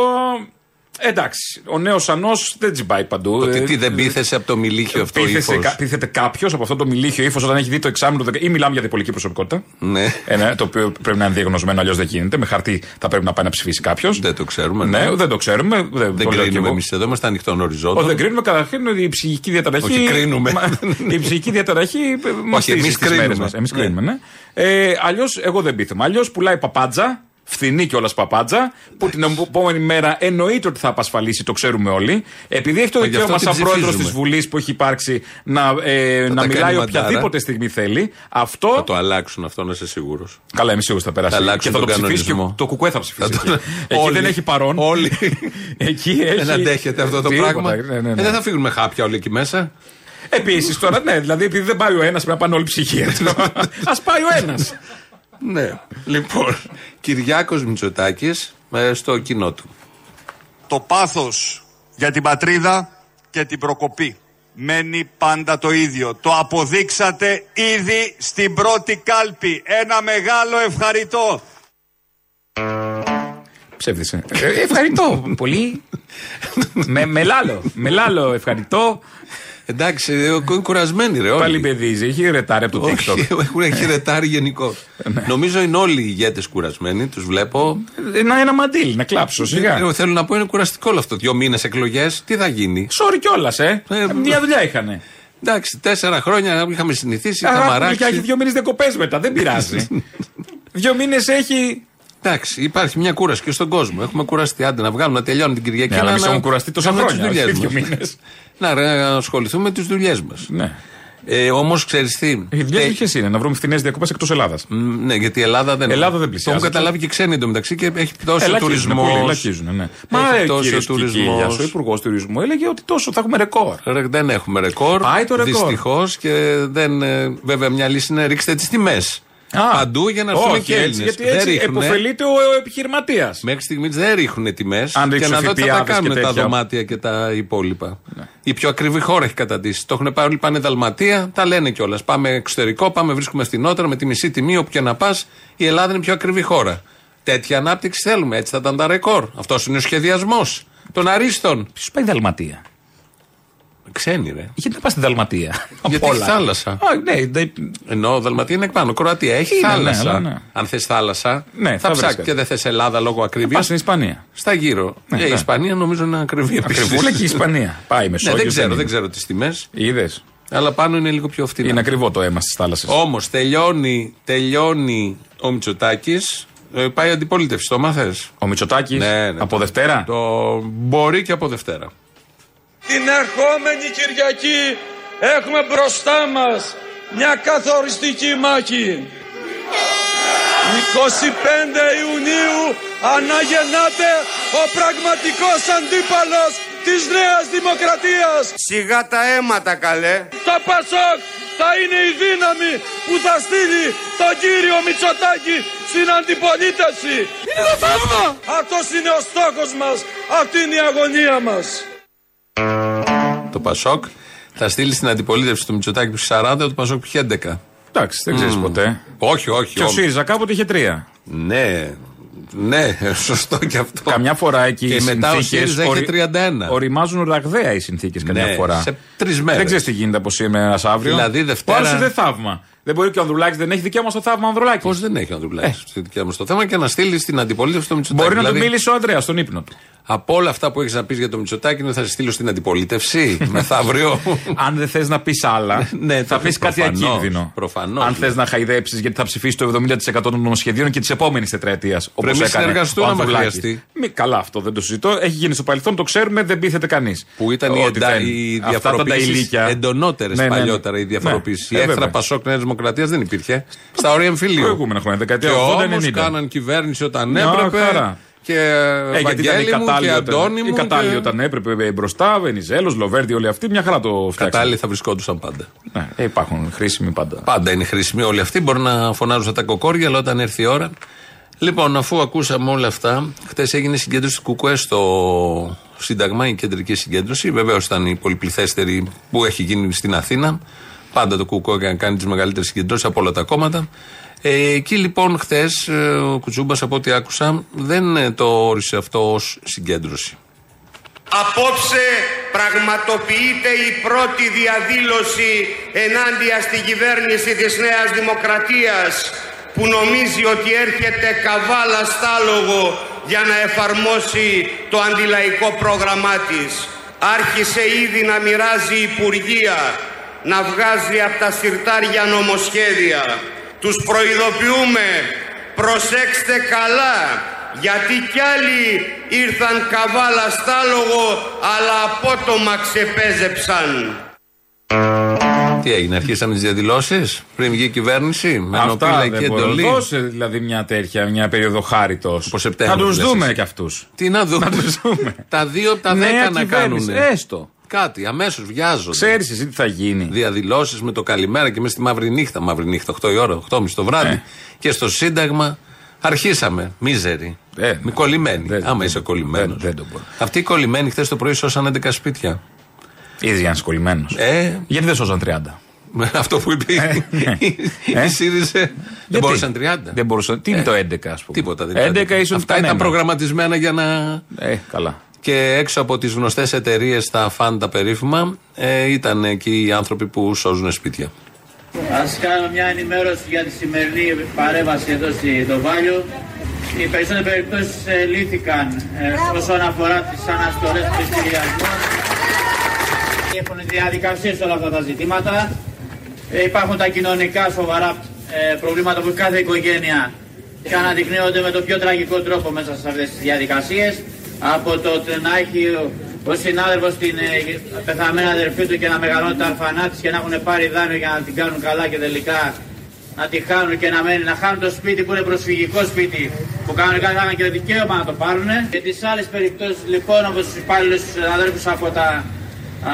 Speaker 5: Εντάξει, ο νέος Σανός δεν τσιμπάει παντού.
Speaker 4: Ότι
Speaker 5: Ε,
Speaker 4: τι δεν πείθεσαι από το μιλίχιο αυτό
Speaker 5: Πείθεται,
Speaker 4: ύφος;
Speaker 5: κα- πείθεται κάποιος από αυτό το μιλίχιο ύφος όταν έχει δει το εξάμεινο του 10 ή μιλάμε για την πολιτική προσωπικότητα.
Speaker 4: Ναι.
Speaker 5: Ε, ναι, το οποίο πρέπει να είναι διαγνωσμένο, αλλιώς δεν γίνεται. Με χαρτί θα πρέπει να πάει να ψηφίσει κάποιος.
Speaker 4: Δεν το ξέρουμε.
Speaker 5: Ναι, δεν το ξέρουμε. Δεν,
Speaker 4: Δεν
Speaker 5: το λέω κι
Speaker 4: κρίνουμε
Speaker 5: εγώ.
Speaker 4: εμείς εδώ, είμαστε ανοιχτών
Speaker 5: Ω,
Speaker 4: οριζόντων.
Speaker 5: δεν κρίνουμε καταρχήν η ψυχική διαταραχή.
Speaker 4: Όχι, κρίνουμε.
Speaker 5: Μα- η ψυχική διαταραχή μα
Speaker 4: Όχι, εμείς κρίνουμε.
Speaker 5: Εμείς
Speaker 4: Ναι.
Speaker 5: κρίνουμε, ναι. Ε, Αλλιώς εγώ δεν πείθομαι. Αλλιώς πουλάει παπάντζα, φθηνή κιόλας παπάντζα, που την επόμενη μέρα εννοείται ότι θα απασφαλίσει, το ξέρουμε όλοι. Επειδή έχει το
Speaker 4: Μα γι' αυτό
Speaker 5: δικαίωμα
Speaker 4: την
Speaker 5: σαν πρόεδρος της
Speaker 4: ψηφίζουμε.
Speaker 5: Βουλής που έχει υπάρξει να, ε,
Speaker 4: Θα
Speaker 5: να
Speaker 4: τα
Speaker 5: μιλάει
Speaker 4: κάνει
Speaker 5: οποιαδήποτε
Speaker 4: μαντάρα.
Speaker 5: στιγμή θέλει, αυτό.
Speaker 4: Θα το αλλάξουν αυτό, να είσαι σίγουρος.
Speaker 5: Καλά, είμαι σίγουρος θα περάσει.
Speaker 4: Θα αλλάξουν
Speaker 5: και θα το
Speaker 4: τον
Speaker 5: ψηφίσει και
Speaker 4: κανονισμό.
Speaker 5: το κουκουέ θα ψηφίσει.
Speaker 4: Θα το-
Speaker 5: εκεί. Εκεί
Speaker 4: Όλοι.
Speaker 5: δεν έχει παρόν.
Speaker 4: Όλοι. [LAUGHS]
Speaker 5: Εκεί έχει.
Speaker 4: Δεν αντέχετε αυτό το
Speaker 5: Τίποτα.
Speaker 4: πράγμα.
Speaker 5: Ναι, ναι, ναι.
Speaker 4: Ε, δεν θα φύγουν με χάπια όλοι εκεί μέσα.
Speaker 5: Επίσης τώρα, ναι, δηλαδή επειδή δεν πάει ο ένας, πρέπει να πάνε όλοι ψυχία. [LAUGHS] Α πάει ο ένας.
Speaker 4: Ναι. Λοιπόν, Κυριάκος Μητσοτάκης στο κοινό του.
Speaker 6: Το πάθος για την πατρίδα και την προκοπή μένει πάντα το ίδιο. Το αποδείξατε ήδη στην πρώτη κάλπη. Ένα μεγάλο ευχαρητώ.
Speaker 5: Ψεύδησε. Ε, ευχαριστώ πολύ. [LAUGHS] με, με λάλο. Με λάλο, ευχαριστώ.
Speaker 4: Εντάξει, ε, είναι κουρασμένοι ρε όλοι.
Speaker 5: Πάλι παιδίζει, έχει ρετάρει από το
Speaker 4: Όχι,
Speaker 5: TikTok. Ναι. [LAUGHS]
Speaker 4: έχουν έχει ρετάρει γενικώ. Νομίζω είναι όλοι οι ηγέτες κουρασμένοι, τους βλέπω.
Speaker 5: Να ένα μαντίλ, να κλάψω σιγά.
Speaker 4: Ε, Θέλω να πω είναι κουραστικό όλο αυτό. Δύο μήνες εκλογές, τι θα γίνει;
Speaker 5: Sorry κιόλας, ε.
Speaker 4: Ε,
Speaker 5: Μια δουλειά είχανε.
Speaker 4: Εντάξει, τέσσερα χρόνια είχαμε συνηθίσει, είχαμε
Speaker 5: Αγάπη,
Speaker 4: αράξει.
Speaker 5: και έχει δύο μήνες διακοπές μετά, δεν πειράζει. [LAUGHS] δύο μήνες έχει.
Speaker 4: Εντάξει, υπάρχει μια κούραση και στον κόσμο. Έχουμε κουραστεί. Άντε να βγάλουμε να τελειώνουμε την Κυριακή.
Speaker 5: Ναι, αλλά
Speaker 4: να-
Speaker 5: εμείς
Speaker 4: να-
Speaker 5: έχουμε κουραστεί τόσα
Speaker 4: κάνουμε τις
Speaker 5: χρόνια,
Speaker 4: δουλειές
Speaker 5: όχι δύο
Speaker 4: μας.
Speaker 5: μήνες.
Speaker 4: Να, ρε, να ασχοληθούμε με τις δουλειές μας.
Speaker 5: Ναι.
Speaker 4: Ε, Όμως ξέρεις τι;
Speaker 5: Οι δουλειές
Speaker 4: τε-
Speaker 5: ποιες είναι, να βρούμε φθηνέ διακοπές εκτός Ελλάδας.
Speaker 4: Μ, Ναι, γιατί η Ελλάδα δεν.
Speaker 5: Ελλάδα δεν
Speaker 4: Το
Speaker 5: πλησιάζει.
Speaker 4: έχουν καταλάβει και ξένοι εντωμεταξύ και έχει πτώσει ο
Speaker 5: Ελαχίζουν,
Speaker 4: τουρισμός.
Speaker 5: πολύ, ελαχίζουν, ναι. Μα
Speaker 4: Έχει
Speaker 5: ε,
Speaker 4: πτώσει ο
Speaker 5: κύριος
Speaker 4: τουρισμός.
Speaker 5: Κικίλιας, ο υπουργός τουρισμού έλεγε ότι τόσο θα έχουμε ρεκόρ.
Speaker 4: Ρε, δεν έχουμε ρεκόρ.
Speaker 5: Πάει το ρεκόρ.
Speaker 4: Δυστυχώς και δεν. ε, Βέβαια, μια λύση είναι ρίξτε τις τιμές. Παντού για να έρθουν
Speaker 5: όχι,
Speaker 4: και
Speaker 5: έτσι,
Speaker 4: Έλληνες.
Speaker 5: γιατί έτσι επωφελείται ο επιχειρηματίας.
Speaker 4: Μέχρι στιγμής δεν ρίχνουν τιμές.
Speaker 5: Αν
Speaker 4: Και
Speaker 5: ρίξουν
Speaker 4: να δω τι θα τα
Speaker 5: ΦΠΑ
Speaker 4: κάνουν
Speaker 5: και
Speaker 4: τα
Speaker 5: τέτοια.
Speaker 4: δωμάτια και τα υπόλοιπα. Η πιο ακριβή χώρα έχει καταντήσει. Το έχουν πάρει όλοι πάνε Δαλματία, τα λένε κιόλας. Πάμε εξωτερικό, πάμε βρίσκουμε στην Ότρα με τη μισή τιμή, όποια να πας. Η Ελλάδα είναι η πιο ακριβή χώρα. Τέτοια ανάπτυξη θέλουμε. Έτσι θα ήταν τα ρεκόρ. Αυτός είναι ο σχεδιασμός των αρίστων.
Speaker 5: Ποιος πάει Δαλματία;
Speaker 4: Ξένοι, ρε.
Speaker 5: Γιατί να πας στην Δαλματία;
Speaker 4: Γιατί
Speaker 5: Απ'
Speaker 4: έχει
Speaker 5: όλα.
Speaker 4: θάλασσα.
Speaker 5: Α, ναι, δεν-
Speaker 4: Ενώ Δαλματία είναι εκπάνω. Κροατία έχει
Speaker 5: Είναι, ναι,
Speaker 4: θάλασσα.
Speaker 5: αλλά ναι.
Speaker 4: Αν θες θάλασσα,
Speaker 5: Ναι,
Speaker 4: θα
Speaker 5: θα
Speaker 4: ψάξει
Speaker 5: βρίσκεται.
Speaker 4: και δεν θες Ελλάδα λόγω ακρίβειας.
Speaker 5: Πας στην Ισπανία.
Speaker 4: Στα γύρω.
Speaker 5: Ναι,
Speaker 4: Ε, η
Speaker 5: ναι.
Speaker 4: Ισπανία νομίζω είναι ακριβή επίσης.
Speaker 5: Ακριβούλα και η Ισπανία. Πάει
Speaker 4: Ναι,
Speaker 5: Μεσόγειο.
Speaker 4: δεν ξέρω, δεν ξέρω τις τιμές.
Speaker 5: Είδες.
Speaker 4: Αλλά πάνω είναι λίγο πιο φτηνά.
Speaker 5: Είναι ακριβό το αίμα στις θάλασσες.
Speaker 4: Όμως τελειώνει, τελειώνει ο Μητσοτάκης. πάει αντιπολίτευση, το μάθες;
Speaker 5: Ο Μητσοτάκης
Speaker 4: Ναι, ναι.
Speaker 5: από Δευτέρα;
Speaker 4: Το μπορεί και από Δευτέρα.
Speaker 3: Την ερχόμενη Κυριακή έχουμε μπροστά μας μια καθοριστική μάχη. 25 Ιουνίου αναγεννάται ο πραγματικός αντίπαλος της Νέας Δημοκρατίας.
Speaker 7: Σιγά τα αίματα καλέ.
Speaker 3: Το Πασόκ θα είναι η δύναμη που θα στείλει τον κύριο Μητσοτάκη στην αντιπολίτευση. Είναι το θαύμα! Αυτός είναι ο στόχος μας, αυτή είναι η αγωνία μας.
Speaker 4: Το Πασόκ θα στείλει στην αντιπολίτευση του Μητσοτάκη του 40, το Πασόκ που είχε 11.
Speaker 5: Εντάξει, δεν ξέρεις ποτέ.
Speaker 4: Όχι, όχι.
Speaker 5: Και ο
Speaker 4: όμως.
Speaker 5: ΣΥΡΙΖΑ κάποτε είχε τρία.
Speaker 4: Ναι, ναι, [LAUGHS] σωστό και αυτό.
Speaker 5: Καμιά φορά εκεί
Speaker 4: Και
Speaker 5: οι
Speaker 4: μετά ο
Speaker 5: συνθήκες
Speaker 4: ΣΥΡΙΖΑ είχε 31.
Speaker 5: Οριμάζουν ραγδαία οι συνθήκες καμιά
Speaker 4: Ναι,
Speaker 5: φορά.
Speaker 4: σε τρεις μέρες.
Speaker 5: Δεν ξέρεις τι γίνεται από σήμερα αύριο.
Speaker 4: Δηλαδή, Δευτέρα-
Speaker 5: Ο άλλος είναι θαύμα. Δεν μπορεί και ο Ανδρουλάκης δεν έχει δικαίωμα στο θαύμα Ανδρουλάκης.
Speaker 4: Πώς δεν έχει ο Ανδρουλάκης στη δικιά μα το θέμα και να στείλει στην αντιπολίτευση του Μητσοτάκη.
Speaker 5: Μπορεί να
Speaker 4: Δηλαδή,
Speaker 5: του μίλησε ο Ανδρέας στον ύπνο του.
Speaker 4: Από όλα αυτά που έχεις να πεις για το Μητσοτάκη, είναι θα σε στείλω στην αντιπολίτευση [LAUGHS] μεθαύριο.
Speaker 5: Αν δεν θες να πεις άλλα,
Speaker 4: Ναι,
Speaker 5: θα
Speaker 4: το-
Speaker 5: πεις κάτι
Speaker 4: προφανώς,
Speaker 5: ακίνδυνο.
Speaker 4: προφανώς,
Speaker 5: Αν
Speaker 4: ναι.
Speaker 5: θε να χαϊδέψεις, γιατί θα ψηφίσεις το 70% των νομοσχεδίων και της επόμενης τετραετίας. Όπως
Speaker 4: Πρέπει να
Speaker 5: έκανε
Speaker 4: συνεργαστούν
Speaker 5: ο
Speaker 4: άμα
Speaker 5: Ανδρουλάκης.
Speaker 4: χρειαστεί.
Speaker 5: Μη, καλά, αυτό δεν το συζητώ. Έχει γίνει στο παρελθόν, το ξέρουμε, δεν πείθεται κανείς.
Speaker 4: που ήταν οι, εντα... οι διαφοροποιήσεις εντονότερες
Speaker 5: Ναι, ναι, ναι.
Speaker 4: παλιότερα οι διαφοροποιήσεις.
Speaker 5: Ναι,
Speaker 4: η
Speaker 5: ε,
Speaker 4: έχθρα
Speaker 5: βέβαια.
Speaker 4: Πασόκ Νέας Δημοκρατίας δεν υπήρχε. Στα ωρία εμφυλίου.
Speaker 5: Προηγούμενα χρόνια,
Speaker 4: Και
Speaker 5: δεκαετία
Speaker 4: όμως
Speaker 5: 80-90.
Speaker 4: κάναν κυβέρνηση όταν
Speaker 5: Μια
Speaker 4: έπρεπε.
Speaker 5: Χαρά.
Speaker 4: και
Speaker 5: Ε, γιατί ήταν η
Speaker 4: Βαγγέλη μου και
Speaker 5: κατάλληλη όταν,
Speaker 4: Αντώνη
Speaker 5: η
Speaker 4: μου.
Speaker 5: κατάλληλη
Speaker 4: και-
Speaker 5: όταν έπρεπε ε, μπροστά, Βενιζέλος, Λοβέρντι, όλοι αυτοί, μια χαρά το φτιάξαν.
Speaker 4: Κατάλληλοι θα βρισκόντουσαν πάντα.
Speaker 5: Ναι, ε, υπάρχουν χρήσιμοι πάντα.
Speaker 4: Πάντα είναι χρήσιμοι όλοι αυτοί. Μπορεί να φωνάζουν στα τα κοκόρια, αλλά όταν έρθει η ώρα. Λοιπόν, αφού ακούσαμε όλα αυτά, χτες έγινε συγκέντρωση του Κουκουέ στο Σύνταγμα, η κεντρική συγκέντρωση. Βεβαίως ήταν η πολυπληθέστερη που έχει γίνει στην Αθήνα. Πάντα το Κουκουέ κάνει τις μεγαλύτερες συγκεντρώσεις από όλα τα κόμματα. Ε, εκεί λοιπόν χθες ο Κουτσούμπας, από ό,τι άκουσα, δεν ε, το όρισε αυτό ως συγκέντρωση.
Speaker 7: Απόψε πραγματοποιείται η πρώτη διαδήλωση ενάντια στην κυβέρνηση της Νέας Δημοκρατίας που νομίζει ότι έρχεται καβάλα στάλογο για να εφαρμόσει το αντιλαϊκό πρόγραμμά της. Άρχισε ήδη να μοιράζει υπουργεία, να βγάζει από τα συρτάρια νομοσχέδια. Τους προειδοποιούμε, προσέξτε καλά, γιατί κι άλλοι ήρθαν καβάλα στάλογο, αλλά απότομα ξεπέζεψαν.
Speaker 4: Τι έγινε, αρχίσαμε τις διαδηλώσεις πριν βγει η κυβέρνηση με
Speaker 5: Αυτά
Speaker 4: ενοπήλακη
Speaker 5: δεν μπορεί.
Speaker 4: εντολή.
Speaker 5: Δώσε δηλαδή μια τέτοια, μια περίοδο χάριτος.
Speaker 4: Από Σεπτέμβριο,
Speaker 5: Να τους
Speaker 4: λες
Speaker 5: δούμε
Speaker 4: εσύ.
Speaker 5: κι αυτούς.
Speaker 4: Τι να δούμε.
Speaker 5: Να τους δούμε.
Speaker 4: τα δύο από τα
Speaker 5: Νέα
Speaker 4: δέκα να
Speaker 5: κυβέρνηση,
Speaker 4: κάνουν.
Speaker 5: έστω.
Speaker 4: Κάτι, αμέσως βιάζονται.
Speaker 5: Ξέρεις εσύ τι θα γίνει.
Speaker 4: Διαδηλώσεις με το καλημέρα και μες στη μαύρη νύχτα. Μαύρη νύχτα, 8 η ώρα, 8.30 το βράδυ.
Speaker 5: Ε.
Speaker 4: Και στο Σύνταγμα αρχίσαμε. Μίζεροι.
Speaker 5: Ε,
Speaker 4: με κολλημένοι.
Speaker 5: δεν-
Speaker 4: Άμα
Speaker 5: δεν-
Speaker 4: είσαι κολλημένος.
Speaker 5: δεν- δεν το μπορώ.
Speaker 4: Αυτοί οι κολλημένοι χθες το πρωί σώσαν 11 σπίτια.
Speaker 5: Είδε για να είσαι κολλημένος.
Speaker 4: Ε,
Speaker 5: Γιατί δεν σώζαν 30.
Speaker 4: με αυτό που είπε η-
Speaker 5: ναι.
Speaker 4: η
Speaker 5: Ε.
Speaker 4: ΣΥΡΙΖΑ. Δεν
Speaker 5: Γιατί;
Speaker 4: μπορούσαν 30.
Speaker 5: Δεν μπορούσαν. Τι είναι
Speaker 4: Ε,
Speaker 5: το 11, ας πούμε;
Speaker 4: Τίποτα δεν
Speaker 5: 11
Speaker 4: ήταν.
Speaker 5: ίσως
Speaker 4: Αυτά
Speaker 5: κανένα.
Speaker 4: ήταν προγραμματισμένα για να.
Speaker 5: Ε, καλά.
Speaker 4: Και έξω από τις γνωστές εταιρείες, τα φαν τα περίφημα, ε, ήταν εκεί οι άνθρωποι που σώζουν σπίτια.
Speaker 12: Ας κάνω μια ενημέρωση για τη σημερινή παρέμβαση εδώ στη Δοβάλιο. Οι περισσότερες περιπτώσεις ε, λύθηκαν ε, όσον αφορά τις αναστολές του πληστηριασμού. Έχουν διαδικασίες όλα αυτά τα ζητήματα. Ε, υπάρχουν τα κοινωνικά σοβαρά ε, προβλήματα που έχει κάθε οικογένεια και αναδεικνύονται με το πιο τραγικό τρόπο μέσα σε αυτές τις διαδικασίες. Από το ότι να έχει ο, ο συνάδελφος την ε, πεθαμένη αδερφή του και να μεγαλώνει τα αρφανά της και να έχουν πάρει δάνειο για να την κάνουν καλά και τελικά να τη χάνουν και να, μένει, να χάνουν το σπίτι που είναι προσφυγικό σπίτι που κανονικά θα είχαν και δικαίωμα να το πάρουν. Και τις άλλες περιπτώσεις λοιπόν όπως τους υπάλληλους αδέρφους από, τα,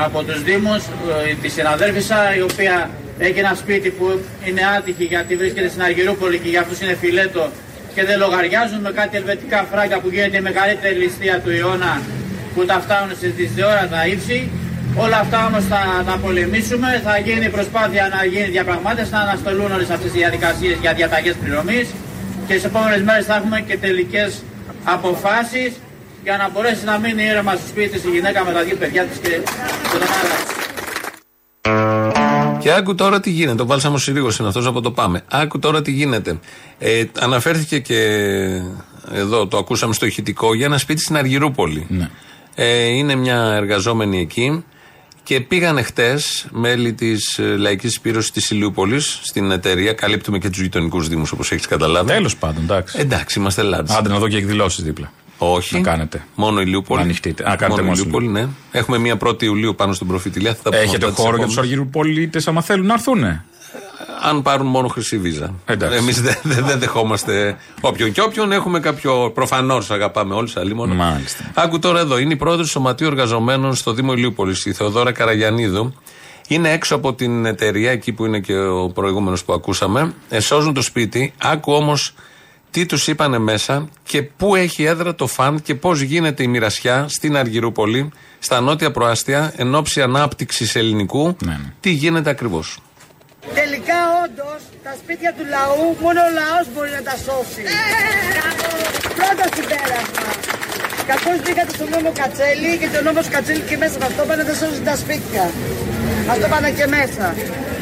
Speaker 12: από τους Δήμους, ε, τη συναδέρφισσα η οποία έχει ένα σπίτι που είναι άτυχη γιατί βρίσκεται στην Αργυρούπολη και για αυτούς είναι φιλέτο και δεν λογαριάζουν με κάτι ελβετικά φράγκα που γίνεται η μεγαλύτερη ληστεία του αιώνα που τα φτάνουν στις διόρατα ύψη. Όλα αυτά όμως θα τα πολεμήσουμε, θα γίνει προσπάθεια να γίνει διαπραγμάτευση, να αναστολούν όλες αυτές οι διαδικασίες για διαταγές πληρωμής και στις επόμενες μέρες θα έχουμε και τελικές αποφάσεις για να μπορέσει να μείνει ήρεμα στο σπίτι της η γυναίκα με τα δύο παιδιά της και τον άλλο.
Speaker 4: Και άκου τώρα τι γίνεται. Ο Βάλσαμο Συρίγος είναι αυτός από το Πάμε. Άκου τώρα τι γίνεται. Ε, αναφέρθηκε και εδώ, το ακούσαμε στο ηχητικό, για ένα σπίτι στην Αργυρούπολη.
Speaker 5: Ναι.
Speaker 4: Ε, είναι μια εργαζόμενη εκεί και πήγανε χτες μέλη της Λαϊκής Σπήρωση της Ηλιούπολης στην εταιρεία. Καλύπτουμε και τους γειτονικούς Δήμους όπως έχεις καταλάβει.
Speaker 5: Τέλος πάντων, εντάξει.
Speaker 4: Εντάξει, είμαστε λάτζ.
Speaker 5: Άντε να δω και εκδηλώσεις δίπλα.
Speaker 4: Όχι.
Speaker 5: Να κάνετε.
Speaker 4: Μόνο Ηλιούπολη.
Speaker 5: Να ανοιχτείτε. Α, κάνετε
Speaker 4: μόνο
Speaker 5: μόνος
Speaker 4: Ηλιούπολη, ναι. Έχουμε μία 1η Ιουλίου πάνω στην προφητηλία. Θα τα πούμε
Speaker 5: Έχετε
Speaker 4: αυτά τις
Speaker 5: χώρο για τους
Speaker 4: επόμενες.
Speaker 5: Αργυροπολίτε άμα θέλουν να έρθουν.
Speaker 4: αν πάρουν μόνο χρυσή βίζα.
Speaker 5: Εντάξει.
Speaker 4: Εμείς δεν δεν- δεν δεχόμαστε όποιον και όποιον. Έχουμε κάποιο. Προφανώς αγαπάμε όλους, αλλήμον.
Speaker 5: Μάλιστα.
Speaker 4: Άκου τώρα εδώ. Είναι η πρόεδρος του Σωματείου Εργαζομένων στο Δήμο Ηλιούπολης, η Θεοδόρα Καραγιανίδου. Είναι έξω από την εταιρεία, εκεί που είναι και ο προηγούμενος που ακούσαμε. Εσώζουν το σπίτι. Άκου όμως τι του είπανε μέσα και πού έχει έδρα το φαν και πώ γίνεται η μοιρασιά στην Αργυρούπολη, στα νότια προάστια, εν ώψη ανάπτυξη ελληνικού.
Speaker 5: Ναι, ναι.
Speaker 4: Τι γίνεται ακριβώ.
Speaker 13: Τελικά όντω τα σπίτια του λαού μόνο ο λαό μπορεί να τα σώσει. Πρώτο συμπέρασμα. Καθώ μπήκατε στον νόμο Κατσέλη και τον νόμο Κατσέλη και μέσα σε αυτό πάνε δεν σώζουν τα σπίτια. Αυτό πάνε και μέσα.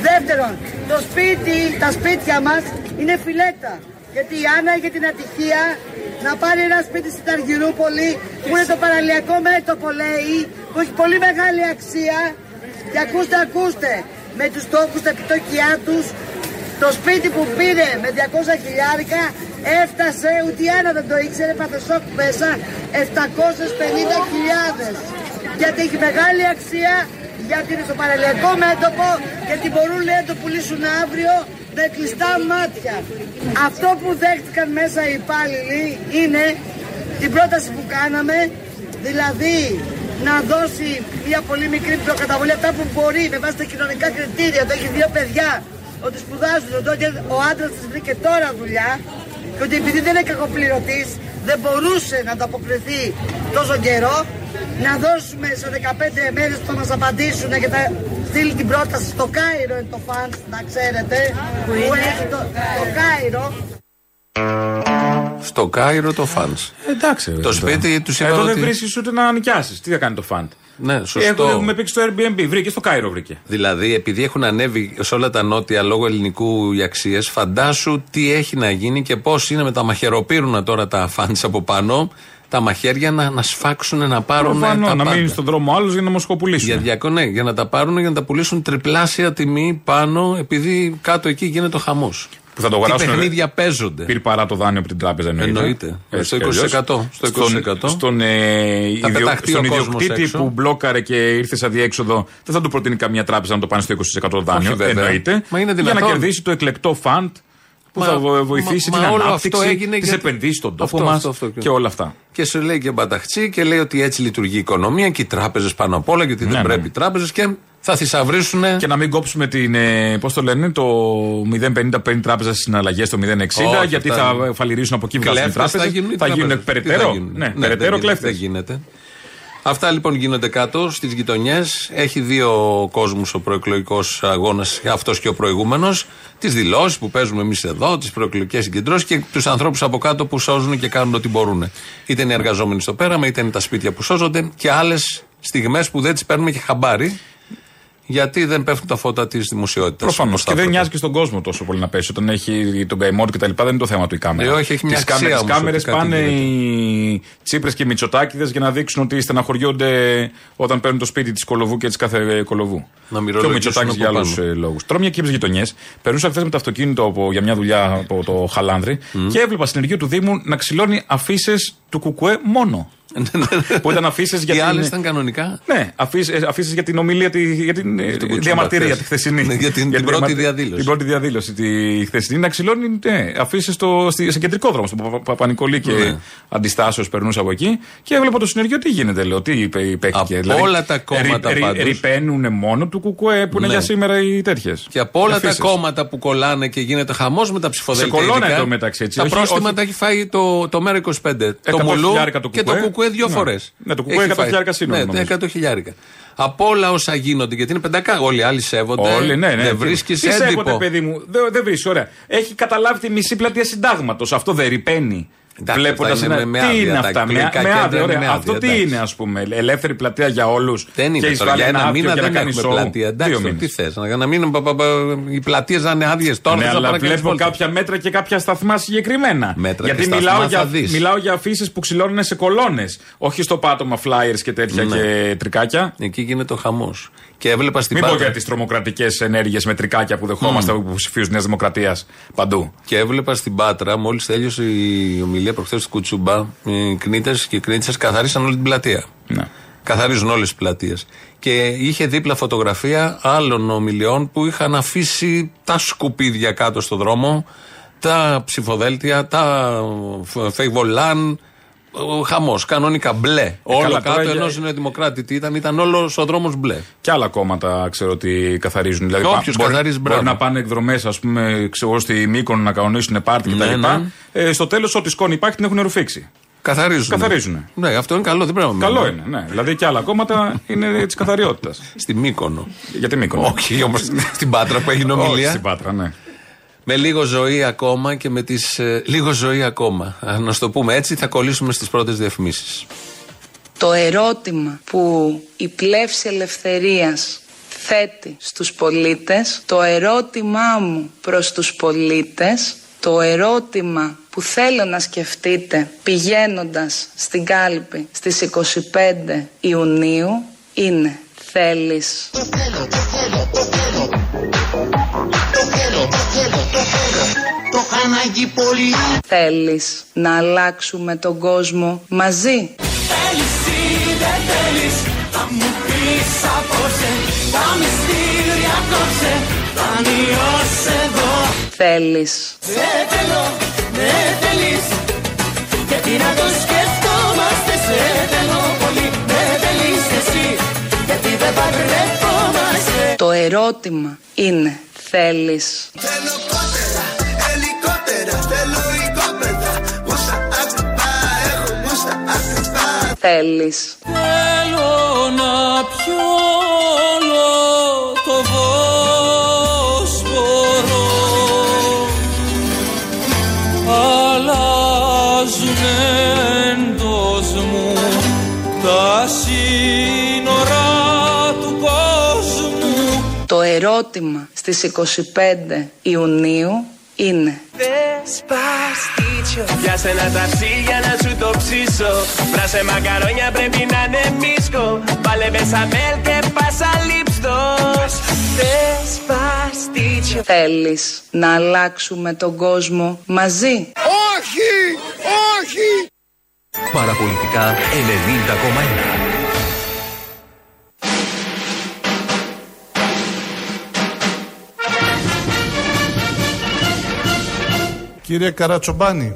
Speaker 13: Δεύτερον, το σπίτι, τα σπίτια μα είναι φιλέτα. Γιατί η Άννα είχε την ατυχία να πάρει ένα σπίτι στην Αργυρούπολη που είναι το παραλιακό μέτωπο λέει που έχει πολύ μεγάλη αξία και ακούστε, ακούστε, με τους τόκους, τα επιτόκια τους, το σπίτι που πήρε με 200 χιλιάρικα έφτασε, ούτε η Άννα δεν το ήξερε, πάθε σοκ μέσα, 750 χιλιάδες. Γιατί έχει μεγάλη αξία, γιατί είναι στο παραλιακό μέτωπο, γιατί μπορούν λέει, να το πουλήσουν αύριο με κλειστά μάτια. Αυτό που δέχτηκαν μέσα οι υπάλληλοι είναι την πρόταση που κάναμε, δηλαδή να δώσει μια πολύ μικρή προκαταβολή αυτά που μπορεί με βάση τα κοινωνικά κριτήρια, ότι έχει δύο παιδιά, ότι σπουδάζουν, ότι ο άντρας της βρήκε τώρα δουλειά και ότι επειδή δεν είναι κακοπληρωτής, δεν μπορούσε να ανταποκριθεί τόσο καιρό, να δώσουμε σε 15 μέρες που θα μας απαντήσουν και θα στείλει την πρόταση στο Κάιρο είναι το φαντ, να ξέρετε, που, έχει το, το Κάιρο.
Speaker 4: Στο Κάιρο το fund.
Speaker 5: Εντάξει.
Speaker 4: Το σπίτι τους είπα
Speaker 5: Εδώ δεν
Speaker 4: ότι-
Speaker 5: βρίσκεις ούτε να νοικιάσεις. Τι θα κάνει το fund;
Speaker 4: Ναι, σωστό.
Speaker 5: Έχω, έχουμε πει στο Airbnb. Βρήκε στο Κάιρο βρήκε.
Speaker 4: Δηλαδή, επειδή έχουν ανέβει σε όλα τα νότια λόγω Ελληνικού οι αξίες, φαντάσου τι έχει να γίνει και πώς είναι με τα μαχαιροπίρουνα τώρα τα funds από πάνω, τα μαχαίρια να, να σφάξουν, να πάρουν.
Speaker 5: Προφανώς,
Speaker 4: τα
Speaker 5: να
Speaker 4: πάντα.
Speaker 5: μείνει στον δρόμο άλλος για να μοσχοπουλήσουν.
Speaker 4: Για, διακο- ναι, για να τα πάρουν για να τα πουλήσουν τριπλάσια τιμή πάνω, επειδή κάτω εκεί γίνεται ο χαμός.
Speaker 5: Που θα το
Speaker 4: Τι
Speaker 5: αγοράσουν.
Speaker 4: παιχνίδια παίζονται.
Speaker 5: Πήρε παρά το δάνειο από την τράπεζα εννοείται.
Speaker 4: Εννοείται.
Speaker 5: Έτσι
Speaker 4: Στο
Speaker 5: κι αλλιώς.
Speaker 4: 20%. Στο 20%.
Speaker 5: Στον, στον, ε, ιδιο-
Speaker 4: πεταχτεί
Speaker 5: στον
Speaker 4: ο κόσμος
Speaker 5: ιδιοκτήτη
Speaker 4: έξω.
Speaker 5: που μπλόκαρε και ήρθε σε αδιέξοδο, δεν θα του προτείνει καμία τράπεζα να το πάνε στο 20% δάνειο.
Speaker 4: Όχι, βέβαια.
Speaker 5: εννοείται.
Speaker 4: Μα είναι
Speaker 5: για να
Speaker 4: δυνατόν.
Speaker 5: κερδίσει το εκλεκτό φαντ που
Speaker 4: Μα-
Speaker 5: θα βο- βοηθήσει
Speaker 4: μα-
Speaker 5: την
Speaker 4: μα όλο
Speaker 5: ανάπτυξη,
Speaker 4: αυτό έγινε
Speaker 5: τις
Speaker 4: γιατί-
Speaker 5: επενδύσεις στον τόπο
Speaker 4: Αυτό,
Speaker 5: μας
Speaker 4: αυτό, αυτό.
Speaker 5: και όλα αυτά.
Speaker 4: Και σου λέει και μπαταχτσί και λέει ότι έτσι λειτουργεί η οικονομία και οι τράπεζες πάνω απ' όλα, γιατί
Speaker 5: Ναι,
Speaker 4: δεν
Speaker 5: ναι.
Speaker 4: πρέπει οι τράπεζες και θα θησαυρίσουν.
Speaker 5: Και να μην κόψουμε την. Ε, Πώς το λένε, το 0,50 παίρνει τράπεζα στι συναλλαγές στο 0,60,
Speaker 4: Όχι,
Speaker 5: γιατί
Speaker 4: αυτά
Speaker 5: θα φαλυρίσουν από εκεί βγάζουν οι
Speaker 4: Κλέφτες
Speaker 5: τράπεζες.
Speaker 4: θα γίνουν, οι
Speaker 5: θα γίνουν
Speaker 4: τράπεζες. Τι
Speaker 5: περαιτέρω.
Speaker 4: θα γίνουν;
Speaker 5: Ναι,
Speaker 4: δεν
Speaker 5: περαιτέρω
Speaker 4: γίνεται,
Speaker 5: κλέφτες.
Speaker 4: Δεν γίνεται. Αυτά λοιπόν γίνονται κάτω στις γειτονιές. Έχει δύο κόσμους ο προεκλογικός αγώνας, αυτός και ο προηγούμενος. Τις δηλώσεις που παίζουμε εμείς εδώ, τις προεκλογικές συγκεντρώσεις και τους ανθρώπους από κάτω που σώζουν και κάνουν ό,τι μπορούν. Είτε είναι οι εργαζόμενοι στο πέραμα, είτε είναι τα σπίτια που σώζονται και άλλες στιγμές που δεν τις παίρνουμε και χαμπάρι. Γιατί δεν πέφτουν τα φώτα της δημοσιότητας.
Speaker 5: Προφανώς. Και δεν νοιάζει και στον κόσμο τόσο πολύ να πέσει. Όταν έχει τον καημό του κτλ. Δεν είναι το θέμα του η κάμερα.
Speaker 4: Ε, όχι, έχει μια
Speaker 5: Τις
Speaker 4: αξία
Speaker 5: κάμερες,
Speaker 4: όμως
Speaker 5: κάμερες
Speaker 4: ότι κάτι
Speaker 5: πάνε
Speaker 4: γίνεται.
Speaker 5: οι Τσίπρες και οι Μητσοτάκηδες για να δείξουν ότι στεναχωριόνται όταν παίρνουν το σπίτι της Κολοβού και της κάθε Κολοβού.
Speaker 4: Να
Speaker 5: και ο
Speaker 4: μυρολογήσουν
Speaker 5: Μητσοτάκης
Speaker 4: από
Speaker 5: για άλλους
Speaker 4: πάνω.
Speaker 5: λόγους. Τώρα μια και είπε γειτονιές. Περνούσα χθε με το αυτοκίνητο από, για μια δουλειά από το Χαλάνδρη και έβλεπα στην ενεργείο του Δήμου να ξυλώνει αφήσεις του Κουκουέ μόνο. Που ήταν αφήσεις για
Speaker 4: Οι
Speaker 5: την.
Speaker 4: άλλες ήταν κανονικά;
Speaker 5: Ναι, αφήσεις για την ομιλία, τη, για την ε,
Speaker 4: Κουτσούμπα
Speaker 5: διαμαρτυρία
Speaker 4: χθες.
Speaker 5: τη χθεσινή.
Speaker 4: Ναι, για την- την πρώτη
Speaker 5: διαμα-
Speaker 4: διαδήλωση.
Speaker 5: Την πρώτη διαδήλωση τη χθεσινή. Να ξυλώνει ναι, αφήσεις σε κεντρικό δρόμο, στον Παπα- Παπα-Νικολή και
Speaker 4: Ναι.
Speaker 5: αντιστάσεως περνούσα από εκεί. Και έβλεπα το συνεργείο τι γίνεται, λέω, τι είπε, παίχτηκε.
Speaker 4: Από όλα τα κόμματα
Speaker 5: ρι,
Speaker 4: πάντως.
Speaker 5: Ρηπαίνουν μόνο του κουκουέ που είναι
Speaker 4: Ναι.
Speaker 5: για σήμερα οι τέτοιες.
Speaker 4: Και από όλα τα κόμματα που κολλάνε και γίνεται χαμός με τα ψηφοδέλτια.
Speaker 5: Σε κολόνα
Speaker 4: ειδικά,
Speaker 5: εντωμεταξύ, έτσι.
Speaker 4: Τα
Speaker 5: Όχι-
Speaker 4: πρόστιμα
Speaker 5: όχι-
Speaker 4: τα έχει φάει το, το ΜΕΡΑ 25. Το Μουλού
Speaker 5: χιλιάρικα το
Speaker 4: και το
Speaker 5: Κουκουέ.
Speaker 4: Κουκουέ δύο
Speaker 5: Ναι.
Speaker 4: φορές.
Speaker 5: Ναι, το Κουκουέ 100 χιλιάρικα σύνολο,
Speaker 4: Ναι,
Speaker 5: νομίζω.
Speaker 4: 100 χιλιάρικα. Από όλα όσα γίνονται, γιατί είναι πεντακά, όλοι οι άλλοι σέβονται.
Speaker 5: Όλοι, ναι, ναι.
Speaker 4: Δεν βρίσκεις
Speaker 5: Τι σέβονται,
Speaker 4: έντυπο.
Speaker 5: παιδί μου. Δεν, δεν βρίσκεις, ωραία. Έχει καταλάβει τη μισή πλατεία συντάγματος. Αυτό δεν ρηπαίνει.
Speaker 4: Εντάξει,
Speaker 5: Βλέποντας
Speaker 4: αυτά είναι
Speaker 5: ένα.
Speaker 4: με- με
Speaker 5: Τι
Speaker 4: άδεια,
Speaker 5: είναι
Speaker 4: τα
Speaker 5: αυτά, με,
Speaker 4: εκλογικά
Speaker 5: με
Speaker 4: κέντρα
Speaker 5: άδεια,
Speaker 4: είναι
Speaker 5: ωραία.
Speaker 4: με άδεια,
Speaker 5: Αυτό τι
Speaker 4: εντάξει.
Speaker 5: είναι, ας πούμε. Ελεύθερη πλατεία για όλους.
Speaker 4: Δεν είναι τώρα. Για ένα μήνα δεν έχουμε πλατεία. Εντάξει,
Speaker 5: Δύο
Speaker 4: τι θες. Για να μην πα- πα- πα- οι πλατείες να είναι άδειες τώρα.
Speaker 5: ναι,
Speaker 4: θες να
Speaker 5: αλλά
Speaker 4: πάρει κανείς
Speaker 5: βλέπω
Speaker 4: βόλτα.
Speaker 5: κάποια μέτρα και κάποια σταθμά συγκεκριμένα.
Speaker 4: Μέτρα
Speaker 5: Γιατί
Speaker 4: και
Speaker 5: μιλάω
Speaker 4: σταθμά
Speaker 5: για,
Speaker 4: θα δεις.
Speaker 5: μιλάω για αφήσεις που ξυλώνουν σε κολόνες. Όχι στο πάτωμα flyers και τέτοια
Speaker 4: Ναι.
Speaker 5: και τρικάκια.
Speaker 4: Εκεί γίνεται ο χαμός. Και έβλεπα στην
Speaker 5: Μην πω
Speaker 4: Πάτρα-
Speaker 5: για τις τρομοκρατικές ενέργειες με τρικάκια που δεχόμαστε από υποψηφίου Νέα Δημοκρατία παντού.
Speaker 4: Και έβλεπα στην Πάτρα, μόλις τέλειωσε η ομιλία προχθές του Κουτσούμπα, οι κνήτες και οι κνήτσε καθαρίσαν όλη την πλατεία.
Speaker 5: Ναι.
Speaker 4: Καθαρίζουν όλες τις πλατείες. Και είχε δίπλα φωτογραφία άλλων ομιλιών που είχαν αφήσει τα σκουπίδια κάτω στο δρόμο, τα ψηφοδέλτια, τα φεϊβολάν. Χαμός, κανονικά μπλε. Όλο
Speaker 5: καλά, τώρα
Speaker 4: κάτω
Speaker 5: για-
Speaker 4: ενός Νεοδημοκράτη τι ήταν, ήταν όλος ο δρόμος μπλε.
Speaker 5: Και άλλα κόμματα ξέρω ότι καθαρίζουν. Δηλαδή,
Speaker 4: Και
Speaker 5: πα-
Speaker 4: όποιος
Speaker 5: μπορεί,
Speaker 4: καθαρίζει,
Speaker 5: μπορεί
Speaker 4: μπράβο.
Speaker 5: να πάνε εκδρομές, ας πούμε, ξέρω, στη Μύκονο να κανονίσουν πάρτι κτλ.
Speaker 4: Ναι, ναι.
Speaker 5: Ε, στο τέλος, ό,τι σκόνη υπάρχει την έχουν ρουφήξει.
Speaker 4: Καθαρίζουν.
Speaker 5: Καθαρίζουν.
Speaker 4: Ναι, αυτό είναι καλό, δεν πρέπει να
Speaker 5: Καλό
Speaker 4: μένουμε.
Speaker 5: είναι, ναι. Δηλαδή και άλλα κόμματα είναι τη καθαριότητας.
Speaker 4: Στη Μύκονο.
Speaker 5: Γιατί Μύκονο.
Speaker 4: Όχι, όμως στην Πάτρα που έγινε
Speaker 5: Όχι,
Speaker 4: ομιλία.
Speaker 5: στην Πάτρα, ναι.
Speaker 4: Με λίγο ζωή ακόμα και με τις... ε, λίγο ζωή ακόμα. Α, Να στο πούμε έτσι, θα κολλήσουμε στις πρώτες διαφημίσεις.
Speaker 10: Το ερώτημα που η πλεύση ελευθερίας θέτει στους πολίτες, το ερώτημά μου προς τους πολίτες, το ερώτημα που θέλω να σκεφτείτε πηγαίνοντας στην κάλπη στις 25 Ιουνίου είναι θέλεις
Speaker 14: Το θέλω, το θέλω, το θέλω. Το χαναγεί πολύ.
Speaker 10: Θέλεις να αλλάξουμε τον κόσμο μαζί.
Speaker 14: Θέλεις ή δεν θέλεις, θα μου πει πεις απόψε. Τα μυστήρια κόψε, θα νιώσε εδώ.
Speaker 10: Θέλεις.
Speaker 14: Σε θέλω, με θέλεις. Γιατί να το σκεφτόμαστε, σε θέλω πολύ. Με θέλεις εσύ, γιατί δεν παντρευόμαστε.
Speaker 10: Το ερώτημα είναι θέλεις.
Speaker 14: Θέλω κότερα, ελικότερα, θέλω οικόπεδα Μουσα άκρυπα, έχω μουσα άκρυπα
Speaker 10: Θέλεις.
Speaker 14: Θέλω να πιω όλο το Βόσπορο Αλλάζουν εντός μου τα σύνορα του κόσμου
Speaker 10: Το ερώτημα στις 25 Ιουνίου είναι
Speaker 14: Despacito Πιάσε ένα ταψί για να σου το ψήσω Βράσε μακαρόνια πρέπει να είναι μίσκο Βάλε μπεσαμέλ και πάσα λίπστο Despacito
Speaker 10: Θέλεις να αλλάξουμε τον κόσμο μαζί;
Speaker 14: Όχι! Όχι!
Speaker 15: Παραπολιτικά 90,1.
Speaker 1: Κύριε Καρατσομπάνη.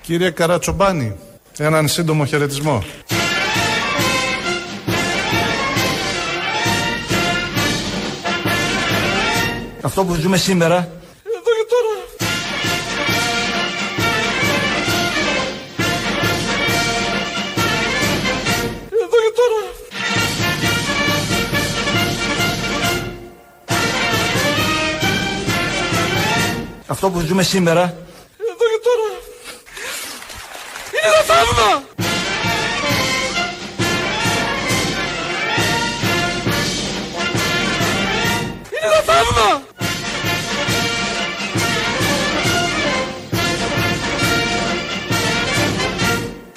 Speaker 1: Κύριε Καρατσομπάνη, έναν σύντομο χαιρετισμό.
Speaker 2: Αυτό που ζούμε σήμερα Αυτό που ζούμε σήμερα
Speaker 3: Εδώ και τώρα. Είναι ένα θαύμα. Είναι ένα θαύμα.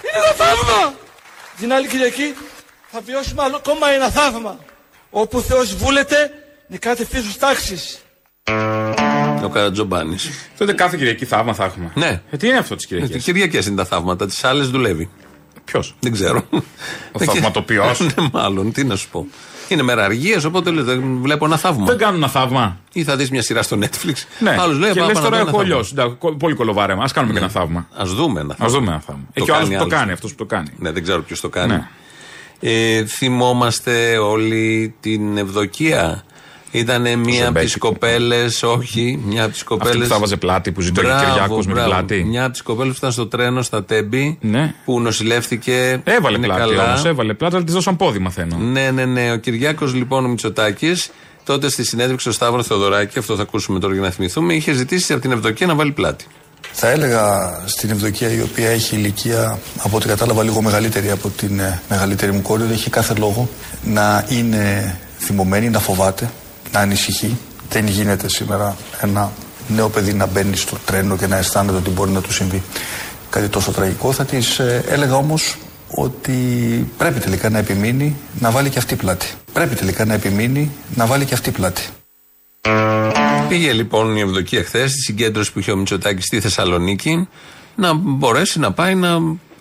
Speaker 3: Είναι ένα θαύμα.
Speaker 13: Την άλλη Κυριακή θα βιώσουμε άλλο ακόμα ένα θαύμα. Όπου ο Θεός βούλεται, νικάτε φύσους τάξης.
Speaker 4: Ο Καρατζομπάνης.
Speaker 5: Τότε κάθε Κυριακή θαύμα θα έχουμε.
Speaker 4: Ναι.
Speaker 5: Ε, τι είναι αυτό τη Κυριακή.
Speaker 4: Τι Κυριακές είναι τα θαύματα, τις άλλες δουλεύει.
Speaker 5: Ποιος;
Speaker 4: Δεν ξέρω.
Speaker 5: Ο θαυματοποιός. [LAUGHS]
Speaker 4: ναι, μάλλον, τι να σου πω. Είναι μέρα αργίας, οπότε λες, δεν βλέπω ένα θαύμα.
Speaker 5: Δεν κάνουν ένα θαύμα.
Speaker 4: Ή θα δεις μια σειρά στο Netflix.
Speaker 5: Ναι.
Speaker 4: Άλλος λέει,
Speaker 5: και
Speaker 4: «Πάμε
Speaker 5: λες
Speaker 4: να
Speaker 5: τώρα
Speaker 4: δω ένα
Speaker 5: έχω
Speaker 4: θαύμα».
Speaker 5: λιώσει. Εντάξει, κο- Πολύ κολοβάρεμα. Α κάνουμε και ένα θαύμα.
Speaker 4: Α δούμε ένα
Speaker 5: Α δούμε ένα θαύμα.
Speaker 4: Το
Speaker 5: Εκεί ο άλλος
Speaker 4: κάνει
Speaker 5: που το
Speaker 4: άλλος.
Speaker 5: κάνει, αυτός που το κάνει.
Speaker 4: Ναι, δεν ξέρω ποιος το κάνει.
Speaker 5: Ναι.
Speaker 4: Ε, θυμόμαστε όλοι την Ευδοκία; Ήταν μία από τις
Speaker 5: Ζεμπέκικο.
Speaker 4: κοπέλες, όχι, μια από τις κοπέλε.
Speaker 5: Αυτή που θα βάζε πλάτη, που ζητώ ο Κυριάκος με την πλάτη.
Speaker 4: Μια από τις κοπέλες που ήταν στο τρένο στα Τέμπη.
Speaker 5: Ναι.
Speaker 4: Που νοσηλεύτηκε.
Speaker 5: Έβαλε
Speaker 4: είναι
Speaker 5: πλάτη
Speaker 4: καλά.
Speaker 5: όμως. Έβαλε πλάτη, αλλά της δώσαν πόδι, μαθαίνω.
Speaker 4: Ναι, ναι, ναι. Ο Κυριάκος λοιπόν ο Μητσοτάκης, τότε στη συνέντευξη στο Σταύρο Θεοδωράκη, αυτό θα ακούσουμε τώρα για να θυμηθούμε, είχε ζητήσει από την Ευδοκία να βάλει πλάτη.
Speaker 16: Θα έλεγα στην Ευδοκία η οποία έχει ηλικία από ό,τι κατάλαβα λίγο μεγαλύτερη από την ε, μεγαλύτερη μου κόρη ότι έχει κάθε λόγο να είναι θυμωμένη, να φοβάται, να ανησυχεί. Δεν γίνεται σήμερα ένα νέο παιδί να μπαίνει στο τρένο και να αισθάνεται ότι μπορεί να του συμβεί κάτι τόσο τραγικό. Θα της ε, έλεγα όμως ότι πρέπει τελικά να επιμείνει να βάλει και αυτή πλάτη. Πρέπει τελικά να επιμείνει να βάλει και αυτή πλάτη.
Speaker 4: Πήγε λοιπόν η Ευδοκία χθες στη συγκέντρωση που είχε ο Μητσοτάκης στη Θεσσαλονίκη να μπορέσει να πάει να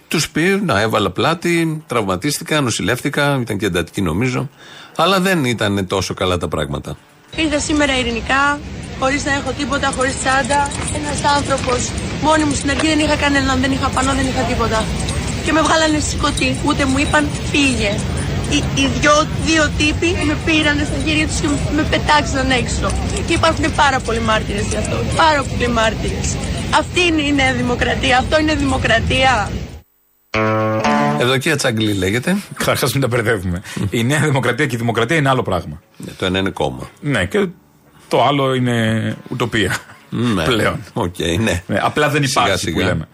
Speaker 4: τους πει να έβαλα πλάτη, τραυματίστηκα, νοσηλεύτηκα, ήταν και εντατική νομίζω. Αλλά δεν ήταν τόσο καλά τα πράγματα.
Speaker 17: Ήρθα σήμερα ειρηνικά, χωρίς να έχω τίποτα, χωρίς τσάντα. Ένας άνθρωπος, μόνη μου στην αρχή δεν είχα κανέναν, δεν είχα πανό, δεν είχα τίποτα. Και με βγάλανε σηκωτή, ούτε μου είπαν φύγε. Οι, οι δυο, δύο τύποι με πήραν στα χέρια τους και με πετάξαν έξω. Και υπάρχουν πάρα πολλοί μάρτυρες γι' αυτό, πάρα πολλοί μάρτυρες. Αυτή είναι η νέα δημοκρατία, αυτό είναι δημοκρατία.
Speaker 4: Ευδοκία Τσαγκλή λέγεται.
Speaker 5: Καταρχάς, μην τα μπερδεύουμε. η Νέα Δημοκρατία και η Δημοκρατία είναι άλλο πράγμα.
Speaker 4: Ναι, το ένα είναι κόμμα.
Speaker 5: Ναι, και το άλλο είναι ουτοπία.
Speaker 4: Ναι.
Speaker 5: Πλέον.
Speaker 4: Οκ, ναι.
Speaker 5: Ναι, απλά δεν
Speaker 4: Σιγά,
Speaker 5: υπάρχει
Speaker 4: σιγά.
Speaker 5: που λέμε.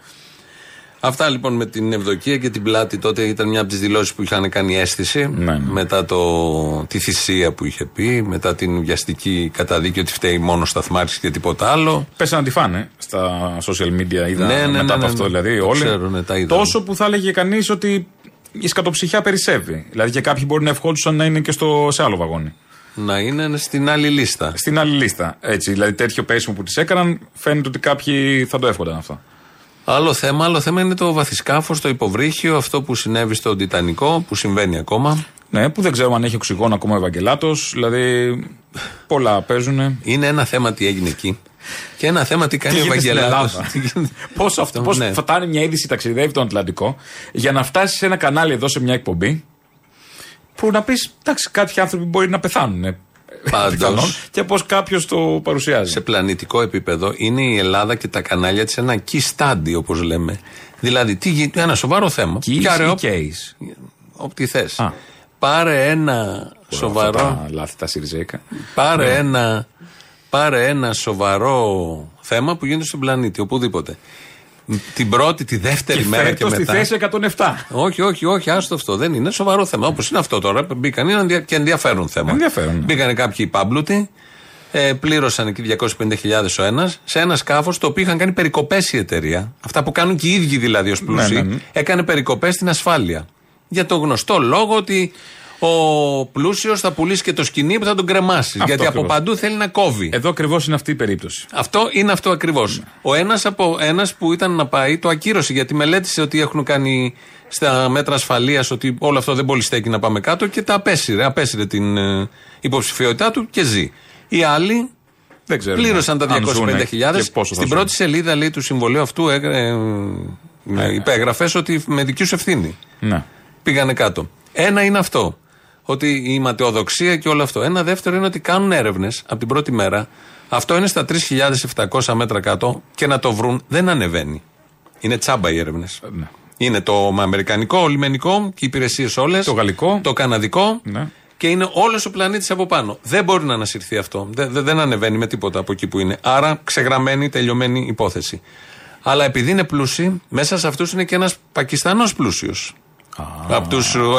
Speaker 4: Αυτά λοιπόν με την Ευδοκία και την πλάτη τότε ήταν μια από τις δηλώσεις που είχαν κάνει αίσθηση
Speaker 5: Ναι,
Speaker 4: μετά το, τη θυσία που είχε πει, μετά την βιαστική καταδίκη ότι φταίει μόνος ο Σταθμάρχης και τίποτα άλλο.
Speaker 5: Πέσανε να τη φάνε στα social media, είδα
Speaker 4: Ναι, ναι,
Speaker 5: μετά
Speaker 4: ναι,
Speaker 5: από
Speaker 4: ναι,
Speaker 5: αυτό.
Speaker 4: ναι.
Speaker 5: Δηλαδή,
Speaker 4: Το
Speaker 5: όλοι.
Speaker 4: ξέρω, ναι, τα είδα.
Speaker 5: τόσο που θα έλεγε κανείς ότι η σκατοψυχιά περισσεύει. Δηλαδή και κάποιοι μπορεί να ευχόντουσαν να είναι και στο, σε άλλο βαγόνι.
Speaker 4: Να είναι στην άλλη λίστα.
Speaker 5: Στην άλλη λίστα. Έτσι, δηλαδή τέτοιο πέσιμο που τις έκαναν, φαίνεται ότι κάποιοι θα το εύχονταν αυτό.
Speaker 4: Άλλο θέμα, άλλο θέμα είναι το βαθισκάφος, το υποβρύχιο, αυτό που συνέβη στο Τιτανικό, που συμβαίνει ακόμα.
Speaker 5: Ναι, που δεν ξέρουμε αν έχει οξυγόνο ακόμα ο Ευαγγελάτος. Δηλαδή, πολλά παίζουν.
Speaker 4: Είναι ένα θέμα τι έγινε εκεί. Και ένα θέμα τι κάνει
Speaker 5: Τι
Speaker 4: ο
Speaker 5: γίνεται στην
Speaker 4: Ευαγγελάτος.
Speaker 5: Ελλάδα; Πώ αυτό, πώς
Speaker 4: Ναι.
Speaker 5: φτάνει μια είδηση, ταξιδεύει τον Ατλαντικό για να φτάσεις σε ένα κανάλι εδώ σε μια εκπομπή Που να πεις, εντάξει, κάποιοι άνθρωποι μπορεί να πεθάνουν. Ε,
Speaker 4: Πάντως-
Speaker 5: πιθανόν, και πώς κάποιος το παρουσιάζει.
Speaker 4: Σε πλανητικό επίπεδο είναι η Ελλάδα και τα κανάλια της ένα key study, όπως λέμε. Δηλαδή, τι γίνεται, ένα σοβαρό θέμα.
Speaker 5: Keys
Speaker 4: Κι άρα,
Speaker 5: ή
Speaker 4: όπ-
Speaker 5: case?
Speaker 4: Ό,τι θες. Πάρε ένα σοβαρό.
Speaker 5: Αυτά τα λάθη τα Σιριζέικα.
Speaker 4: Πάρε,
Speaker 5: Ναι.
Speaker 4: ένα, πάρε ένα σοβαρό θέμα που γίνεται στον πλανήτη, οπουδήποτε. Την πρώτη, τη δεύτερη
Speaker 5: Και
Speaker 4: μέρα και
Speaker 5: φέτος στη
Speaker 4: μετά.
Speaker 5: θέση 107.
Speaker 4: Όχι, όχι, όχι, άστο αυτό. Δεν είναι σοβαρό θέμα. Όπως είναι αυτό τώρα. Μπήκαν, είναι ενδια- και ενδιαφέρον θέμα.
Speaker 5: Ενδιαφέρον, ναι.
Speaker 4: Μπήκαν κάποιοι πάμπλουτοι, ε, πλήρωσαν εκεί 250.000 ο ένας, σε ένα σκάφος το οποίο είχαν κάνει περικοπές η εταιρεία. Αυτά που κάνουν και οι ίδιοι δηλαδή ως πλούσιοι.
Speaker 5: Ναι, ναι, ναι.
Speaker 4: Έκανε περικοπές στην ασφάλεια. Για το γνωστό λόγο ότι ο πλούσιος θα πουλήσει και το σκηνή που θα τον κρεμάσεις.
Speaker 5: Αυτό
Speaker 4: Γιατί από
Speaker 5: ακριβώς.
Speaker 4: παντού θέλει να κόβει.
Speaker 5: Εδώ ακριβώς είναι αυτή η περίπτωση.
Speaker 4: Αυτό είναι αυτό ακριβώς. Ο ένας από ένας που ήταν να πάει το ακύρωσε γιατί μελέτησε ότι έχουν κάνει στα μέτρα ασφαλείας ότι όλο αυτό δεν πολύ στέκει να πάμε κάτω και τα απέσυρε. Απέσυρε την ε, υποψηφιότητά του και ζει. Οι άλλοι
Speaker 5: Δεν ξέρουμε
Speaker 4: πλήρωσαν τα
Speaker 5: αν ζουνε
Speaker 4: 250.000.
Speaker 5: και πόσο θα
Speaker 4: Στην
Speaker 5: ζουν.
Speaker 4: πρώτη σελίδα λέει, του συμβολέου αυτού ε, ε, υπέγραφες ότι με δική σου ευθύνη.
Speaker 5: Ναι.
Speaker 4: Πήγανε κάτω. Ένα είναι αυτό. Ότι η ματαιοδοξία και όλο αυτό. Ένα δεύτερο είναι ότι κάνουν έρευνες από την πρώτη μέρα. Αυτό είναι στα 3.700 μέτρα κάτω και να το βρουν δεν ανεβαίνει. Είναι τσάμπα οι έρευνες.
Speaker 5: Ναι.
Speaker 4: Είναι το αμερικανικό, λιμενικό και οι υπηρεσίες όλες. Το
Speaker 5: γαλλικό.
Speaker 4: Το καναδικό.
Speaker 5: Ναι.
Speaker 4: Και είναι όλος ο πλανήτης από πάνω. Δεν μπορεί να ανασυρθεί αυτό. Δεν, δεν, δεν ανεβαίνει με τίποτα από εκεί που είναι. Άρα ξεγραμμένη, τελειωμένη υπόθεση. Αλλά επειδή είναι πλούσιοι, μέσα σε αυτούς είναι και ένας Πακιστανός πλούσιος.